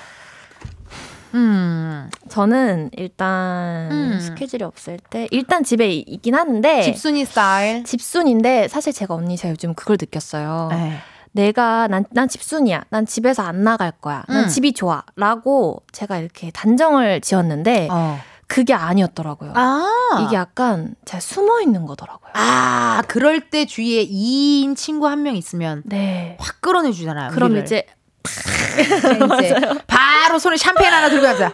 음, 저는 일단 음. 스케줄이 없을 때 일단 집에 있긴 하는데 집순이 스타일. 집순인데 사실 제가 언니 제가 요즘 그걸 느꼈어요. 네. 내가 난, 난 집순이야. 난 집에서 안 나갈 거야. 난 음. 집이 좋아. 라고 제가 이렇게 단정을 지었는데 어. 그게 아니었더라고요. 아. 이게 약간 제가 숨어 있는 거더라고요. 아, 그럴 때 주위에 2인 친구 한 명 있으면 네. 확 끌어내 주잖아요. 그럼 우리를. 이제 이제 바로 손에 샴페인 하나 들고 가자.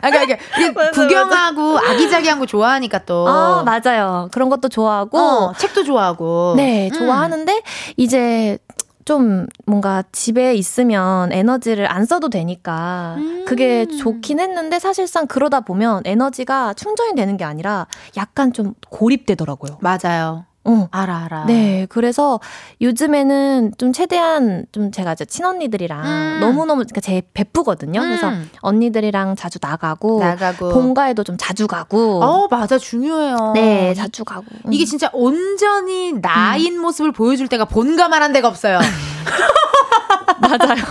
아, (laughs) 그러니까 이게 구경하고 아기자기한 거 좋아하니까 또. 아, 맞아요. 그런 것도 좋아하고 어, 책도 좋아하고. 네, 음. 좋아하는데 이제 좀 뭔가 집에 있으면 에너지를 안 써도 되니까 음. 그게 좋긴 했는데 사실상 그러다 보면 에너지가 충전이 되는 게 아니라 약간 좀 고립되더라고요. 맞아요. 어. 알아, 알아. 네, 그래서 요즘에는 좀 최대한 좀 제가 이제 친언니들이랑 음. 너무너무 그러니까 제 베프거든요. 그래서 음. 언니들이랑 자주 나가고, 나가고. 본가에도 좀 자주 가고. 어, 맞아. 중요해요. 네, 자주 가고. 음. 이게 진짜 온전히 나인 모습을 보여줄 때가 본가만 한 데가 없어요. (laughs) (laughs) 맞아요.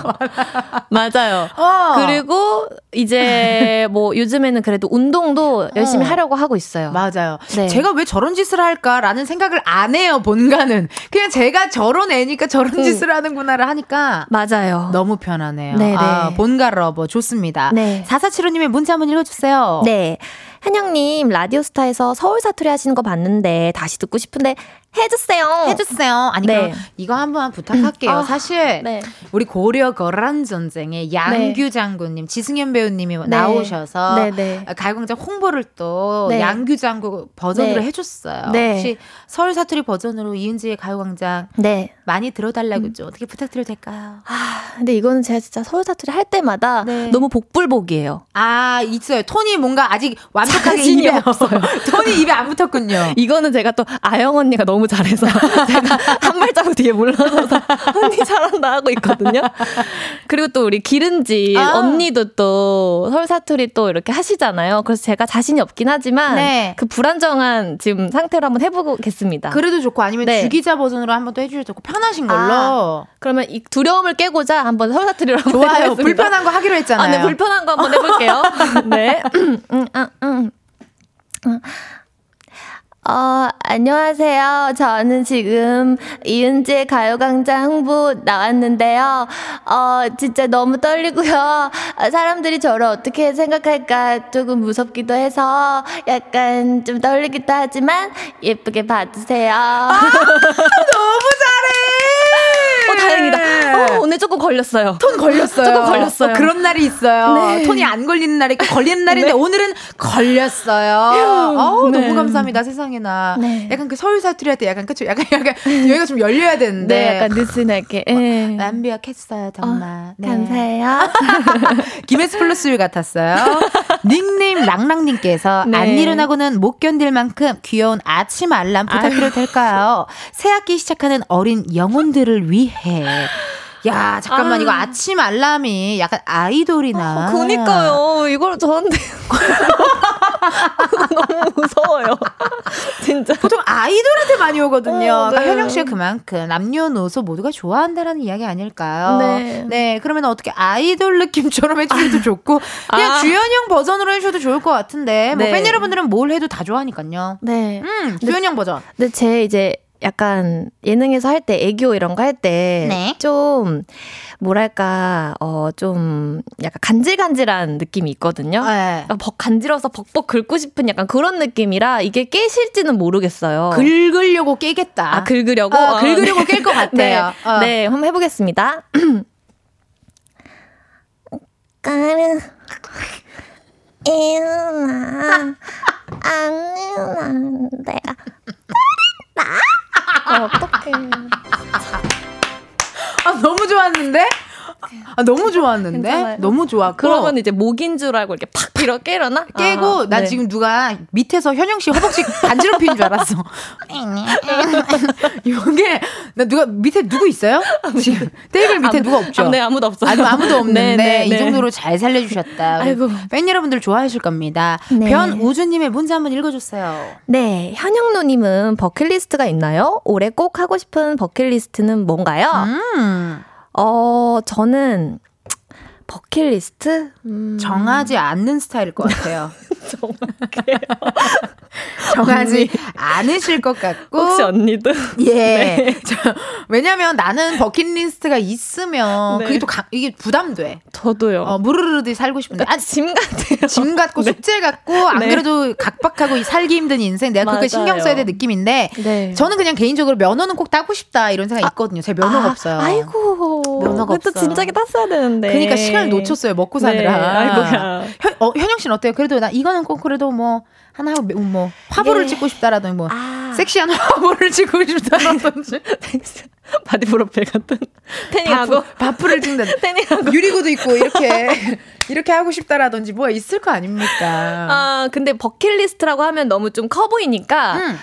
(laughs) 맞아요. 어. 그리고 이제 뭐 요즘에는 그래도 운동도 열심히 어. 하려고 하고 있어요. 맞아요. 네. 제가 왜 저런 짓을 할까라는 생각을 안 해요, 본가는. 그냥 제가 저런 애니까 저런 음. 짓을 하는구나를 하니까 맞아요. 너무 편하네요. 네네. 아, 본가 lover 좋습니다. 네. 4475님의 문자 한번 읽어주세요. 네. 현영님, 라디오스타에서 서울 사투리 하시는 거 봤는데 다시 듣고 싶은데 해주세요. 해주세요. 아니, 네. 그럼 이거 한번 부탁할게요. 아, 사실, 네. 우리 고려 거란 전쟁에 양규 장군님, 지승현 배우님이 나오셔서 네, 네. 가요광장 홍보를 또 네. 양규 장군 버전으로 네. 해줬어요. 네. 혹시 서울 사투리 버전으로 이은지의 가요광장 네. 많이 음. 들어달라고 좀 어떻게 부탁드려도 될까요? 아, 근데 이거는 제가 진짜 서울 사투리 할 때마다 네. 너무 복불복이에요. 아 있어요. 톤이 뭔가 아직 완벽하게 입에 없어요. 톤이 입에 안 붙었군요. (laughs) 이거는 제가 또 아영 언니가 너무 잘해서 (laughs) 제가 한 발자국 뒤에 물러서서 (laughs) 언니 잘한다 하고 있거든요. 그리고 또 우리 기른지 아. 언니도 또 서울 사투리 또 이렇게 하시잖아요. 그래서 제가 자신이 없긴 하지만 네. 그 불안정한 지금 상태로 한번 해보겠습니다. 그래도 좋고 아니면 네. 주기자 버전으로 한번 또 해주셔도 좋고 편하신 걸로. 아, 그러면 이 두려움을 깨고자 한번 서울 사투리로 한번 좋아요. 해보겠습니다. 불편한 거 하기로 했잖아요. 아, 네, 불편한 거 한번 해볼게요. (laughs) 네. 음, 음, 음. 음. 어, 안녕하세요. 저는 지금 이은재 가요광장 홍보 나왔는데요. 어, 진짜 너무 떨리고요. 어, 사람들이 저를 어떻게 생각할까 조금 무섭기도 해서 약간 좀 떨리기도 하지만 예쁘게 봐주세요. 너무 잘해. 어, 다행이다. 어, 오늘 조금 걸렸어요. 톤 걸렸어요. 조금 걸렸어요. 어, 그런 날이 있어요. 네. 톤이 안 걸리는 날이 있고 걸리는 날인데 네. 오늘은 걸렸어요. 어우, 네. 너무 감사합니다. 세상에나. 네. 약간 그 서울 사투리 할 때 약간 그쵸? 약간 약간 여기가 좀 열려야 되는데. 네, 약간 느슨하게. 예. 완벽했어요, 정말. 네. 감사해요. (laughs) 김에스 플러스를 같았어요. 닉네임 랑랑님께서 네. 안 일어나고는 못 견딜 만큼 귀여운 아침 알람 부탁드려도 될까요? 새 학기 시작하는 어린 영혼들을 위해. 야, 잠깐만, 아. 이거 아침 알람이 약간 아이돌이나. 그니까요. 이걸 저한테. (laughs) 너무 무서워요. (laughs) 진짜. 보통 아이돌한테 많이 오거든요. 어, 그러니까 네. 현영 씨가 그만큼 남녀노소 모두가 좋아한다라는 이야기 아닐까요? 네. 그러면 어떻게 아이돌 느낌처럼 해주셔도 좋고 (laughs) 그냥 아. 주연형 버전으로 해주셔도 좋을 것 같은데 뭐 네. 팬 여러분들은 뭘 해도 다 좋아하니까요. 네. 음, 주연형 버전. 근데 제 이제 약간 예능에서 할 때 애교 이런 거 할때 네. 좀 뭐랄까 어 좀 약간 간질간질한 느낌이 있거든요. 네. 아, 벅 간지러서 벅벅 긁고 싶은 약간 그런 느낌이라 이게 깨실지는 모르겠어요. 긁으려고 깨겠다. 아 긁으려고 어, 어, 긁으려고 네. 깰것 (laughs) 같아요. 네, 어. 네, 한번 해보겠습니다. (clears throat) 까는 일어나 (laughs) 안 일어나는데 나 (laughs) 어떡해 아, 너무 좋았는데? (laughs) 아, 너무 좋았는데? 괜찮아요. 너무 좋았고. 그러면 이제 목인 줄 알고 이렇게 팍 밀어 깨려나? (laughs) 깨고 아, 나 네. 지금 누가 밑에서 현영 씨 허벅지 간지럽히는 줄 알았어. (laughs) 이게 나 누가 밑에 누구 있어요? 지금 테이블 밑에 아무- 누가 없죠? 아, 네 아무도 없어요. 아니, 아무도 없는데 네, 네, 이 네. 정도로 잘 살려주셨다. 아이고. 팬 여러분들 좋아하실 겁니다. 네. 변우주님의 문제 한번 읽어줬어요. 네, 현영누님은 버킷리스트가 있나요? 올해 꼭 하고 싶은 버킷리스트는 뭔가요? 음, 어, 저는 버킷리스트? 음, 정하지 않는 스타일일 것 같아요. (laughs) (laughs) 정하지 않으실 것 같고. 혹시 언니도? 예. (laughs) 네. 저, 왜냐면 나는 버킷리스트가 있으면 네. 그게 또 가, 이게 부담돼. 저도요. 어, 무르르르 살고 싶은데. 아, 짐 같아요. 짐 같고 (laughs) 숙제 같고 안 네. 그래도 각박하고 살기 힘든 인생 내가 그렇게. 신경 써야 될 느낌인데 네. 저는 그냥 개인적으로 면허는 꼭 따고 싶다 이런 생각이 있거든요. 제 면허가 아, 없어요. 아이고. 면허가 또 없어. 진작에 땄어야 되는데. 그러니까 시간을 놓쳤어요. 먹고 사느라. 네. 아이고야. 현, 어, 현영 씨는 어때요? 그래도 나 이 거는 꼭 그래도 뭐 하나 하고 뭐 화보를 이게- 찍고 싶다라든지 뭐 아. 섹시한 (laughs) 화보를 찍고 싶다라든지 (laughs) 바디 프로필 같은 태닝하고 바프, 바프를 찍는다. 태닝하고 (laughs) 유리구도 있고 이렇게 이렇게 하고 싶다라든지 뭐가 있을 거 아닙니까? 아 근데 버킷리스트라고 하면 너무 좀 커 보이니까 음.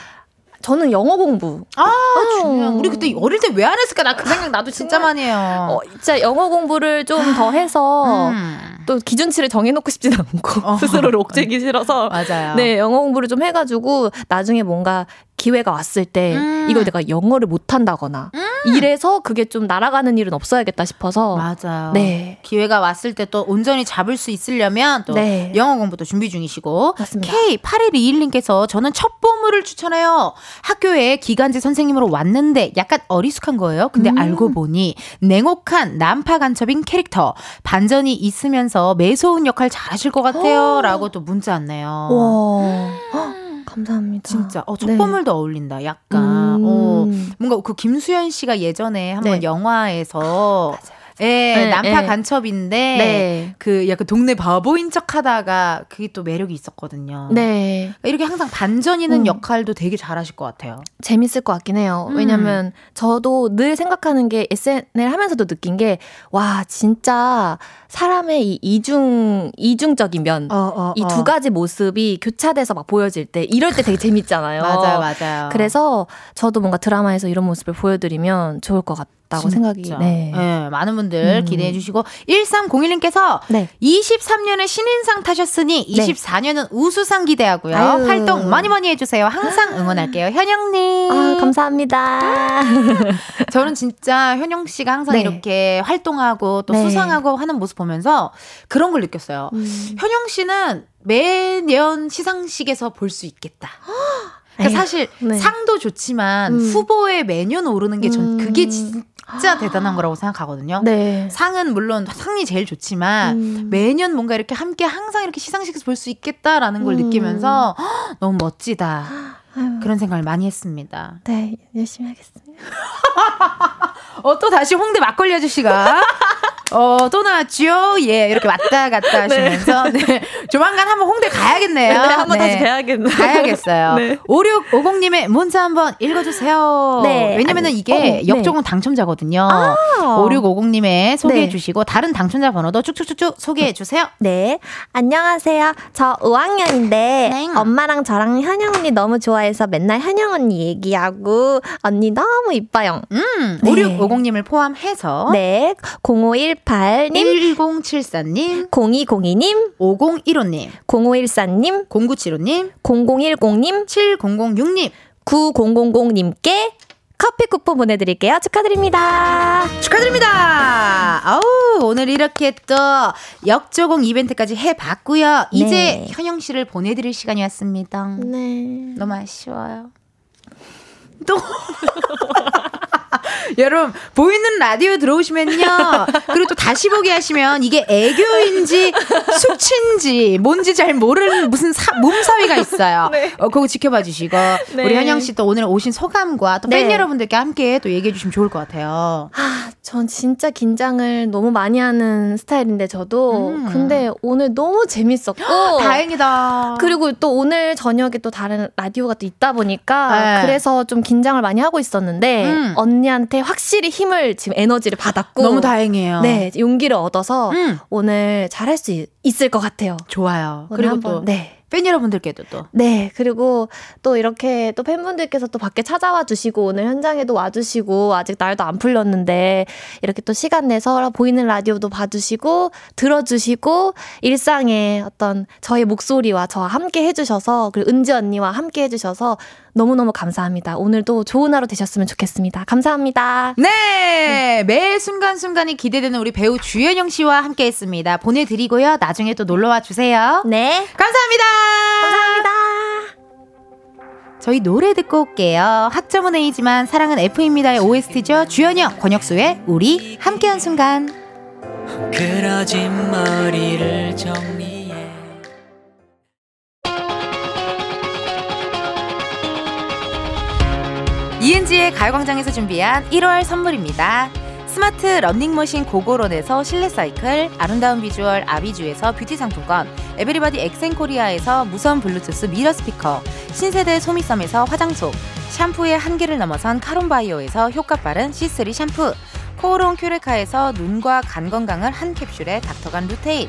저는 영어 공부 아, 중요한. 우리 그때 어릴 때 왜 안 했을까? 나 그 생각 나도 진짜 많이 해요. 어, 진짜 영어 공부를 좀 더 해서 음. 또 기준치를 정해놓고 싶진 않고 어. (laughs) 스스로를 옥죄기 싫어서 맞아요. 네 영어 공부를 좀 해가지고 나중에 뭔가 기회가 왔을 때 음. 이걸 내가 영어를 못한다거나 이래서 그게 좀 날아가는 일은 없어야겠다 싶어서 맞아요. 네. 기회가 왔을 때 또 온전히 잡을 수 있으려면 또 네. 영어 공부도 준비 중이시고 맞습니다. K8121님께서 저는 첫 보물을 추천해요. 학교에 기간제 선생님으로 왔는데 약간 어리숙한 거예요. 근데 음. 알고 보니 냉혹한 난파 간첩인 캐릭터 반전이 있으면서 매서운 역할 잘하실 것 같아요. 라고 또 문자 왔네요. 와 (gasps) 헉, 감사합니다. 진짜 어, 첫 네. 보물도 어울린다. 약간 음. 어, 뭔가 그 김수현 씨가 예전에 한번 네. 영화에서 예, 네, 난파 네. 간첩인데 네. 그 약간 동네 바보인 척하다가 그게 또 매력이 있었거든요. 네. 그러니까 이렇게 항상 반전 있는 음. 역할도 되게 잘하실 것 같아요. 재밌을 것 같긴 해요. 음. 왜냐면 저도 늘 생각하는 게 SNL 하면서도 느낀 게 와 진짜 사람의 이 이중 이중적인 면. 어, 이두 가지 모습이 교차돼서 막 보여질 때 이럴 때 되게 재밌잖아요. (laughs) 맞아요, 맞아요. 그래서 저도 뭔가 드라마에서 이런 모습을 보여드리면 좋을 것 같 다고 생각이. 진짜. 네. 예, 많은 분들 음. 기대해 주시고 1301님께서 네. 23년에 신인상 타셨으니 24년은 우수상 기대하고요. 아유. 활동 많이 많이 해 주세요. 항상 응원할게요. 현영 님. 아 감사합니다. (laughs) 저는 진짜 현영 씨가 항상 네. 이렇게 활동하고 또 네. 수상하고 하는 모습 보면서 그런 걸 느꼈어요. 음. 현영 씨는 매년 시상식에서 볼 수 있겠다. (gasps) 그러니까 에휴, 사실 네. 상도 좋지만 음. 후보에 매년 오르는 게전 음. 그게 진짜 대단한 거라고 생각하거든요. 네. 상은 물론 상이 제일 좋지만 음. 매년 뭔가 이렇게 함께 항상 이렇게 시상식에서 볼 수 있겠다라는 걸 음. 느끼면서 헉, 너무 멋지다. 아유, 그런 생각을 많이 했습니다. 네 열심히 하겠습니다. 어, 또 다시 홍대 막걸리 아저씨가 어, 또 나왔죠? 예, 이렇게 왔다 갔다 하시면서 네. 조만간 한번 홍대 가야겠네요. 네, 한번 다시 가야겠네요. 가야겠어요. 네. 5650님의 문자 한번 읽어주세요. 네. 왜냐면은 아니, 이게 어, 네. 역조공 당첨자거든요. 아. 5650님의 소개해 네. 주시고 다른 당첨자 번호도 쭉쭉쭉쭉 소개해 주세요. 네, 안녕하세요. 저 5학년인데 네. 엄마랑 저랑 현영 언니 너무 좋아해서 맨날 현영 언니 얘기하고 언니 너무 이뻐요. 음, 네. 5650님을 포함해서 네, 0518님, 1074님, 0202님, 5015님, 0514님, 0975님, 0010님, 7006님 9000님께 커피 쿠폰 보내드릴게요. 축하드립니다. 축하드립니다. 아우, 오늘 이렇게 또 역조공 이벤트까지 해봤고요. 이제 네. 현영 씨를 보내드릴 시간이 왔습니다. 네. 너무 아쉬워요. 또. (laughs) 여러분 보이는 라디오 들어오시면요 그리고 또 다시 보기 하시면 이게 애교인지 숙취인지 뭔지 잘 모르는 무슨 사, 몸사위가 있어요 어, 그거 지켜봐 주시고 네. 우리 현영 씨 또 오늘 오신 소감과 또팬 네. 여러분들께 함께 또 얘기해 주시면 좋을 것 같아요 아, 전 진짜 긴장을 너무 많이 하는 스타일인데 저도 음. 근데 오늘 너무 재밌었고 (gasps) 다행이다 그리고 또 오늘 저녁에 또 다른 라디오가 또 있다 보니까 네. 그래서 좀 긴장을 많이 하고 있었는데 음. 언니한테 확실히 힘을 지금 에너지를 받았고 너무 다행이에요 네 용기를 얻어서 음, 오늘 잘할 수 있- 있을 것 같아요. 좋아요 그리고 한번, 또 네. 팬 여러분들께도 또 네, 그리고 또 이렇게 또 팬분들께서 또 밖에 찾아와 주시고 오늘 현장에도 와 주시고 아직 날도 안 풀렸는데 이렇게 또 시간 내서 보이는 라디오도 봐 주시고 들어 주시고 일상에 어떤 저의 목소리와 저와 함께 해 주셔서 그리고 은지 언니와 함께 해 주셔서 너무너무 감사합니다. 오늘도 좋은 하루 되셨으면 좋겠습니다. 감사합니다. 네, 매 순간순간이 기대되는 우리 배우 주현영 씨와 함께 했습니다. 보내드리고요. 나중에 또 놀러와 주세요. 네, 감사합니다. 감사합니다. 저희 노래 듣고 올게요. 학점은 A지만 사랑은 F입니다의 OST죠. 주현영, 권혁수의 우리 함께한 순간. 그러진 머리를 정리해 이은지의 가요광장에서 준비한 1월 선물입니다. 스마트 러닝머신 고고론에서 실내 사이클, 아름다운 비주얼 아비주에서 뷰티 상품권, 에브리바디 엑센코리아에서 무선 블루투스 미러 스피커, 신세대 소미섬에서 화장솜, 샴푸의 한계를 넘어선 카론바이오에서 효과 빠른 C3 샴푸, 코오롱 큐레카에서 눈과 간 건강을 한 캡슐에 닥터간 루테인,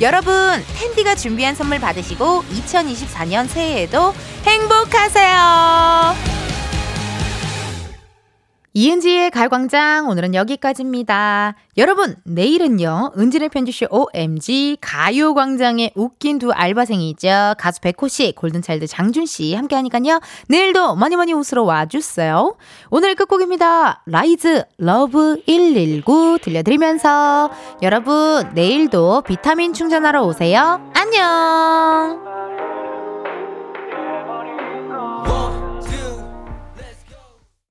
여러분, 은디가 준비한 선물 받으시고 2024년 새해에도 행복하세요. 이은지의 가요광장 오늘은 여기까지입니다. 여러분 내일은요 은진의 편집쇼 OMG 가요광장에 웃긴 두 알바생이 있죠. 가수 백호 씨 골든차일드 장준 씨 함께하니까요. 내일도 많이 많이 웃으러 와주세요. 오늘 끝곡입니다. 라이즈 Love 119 들려드리면서 여러분 내일도 비타민 충전하러 오세요. 안녕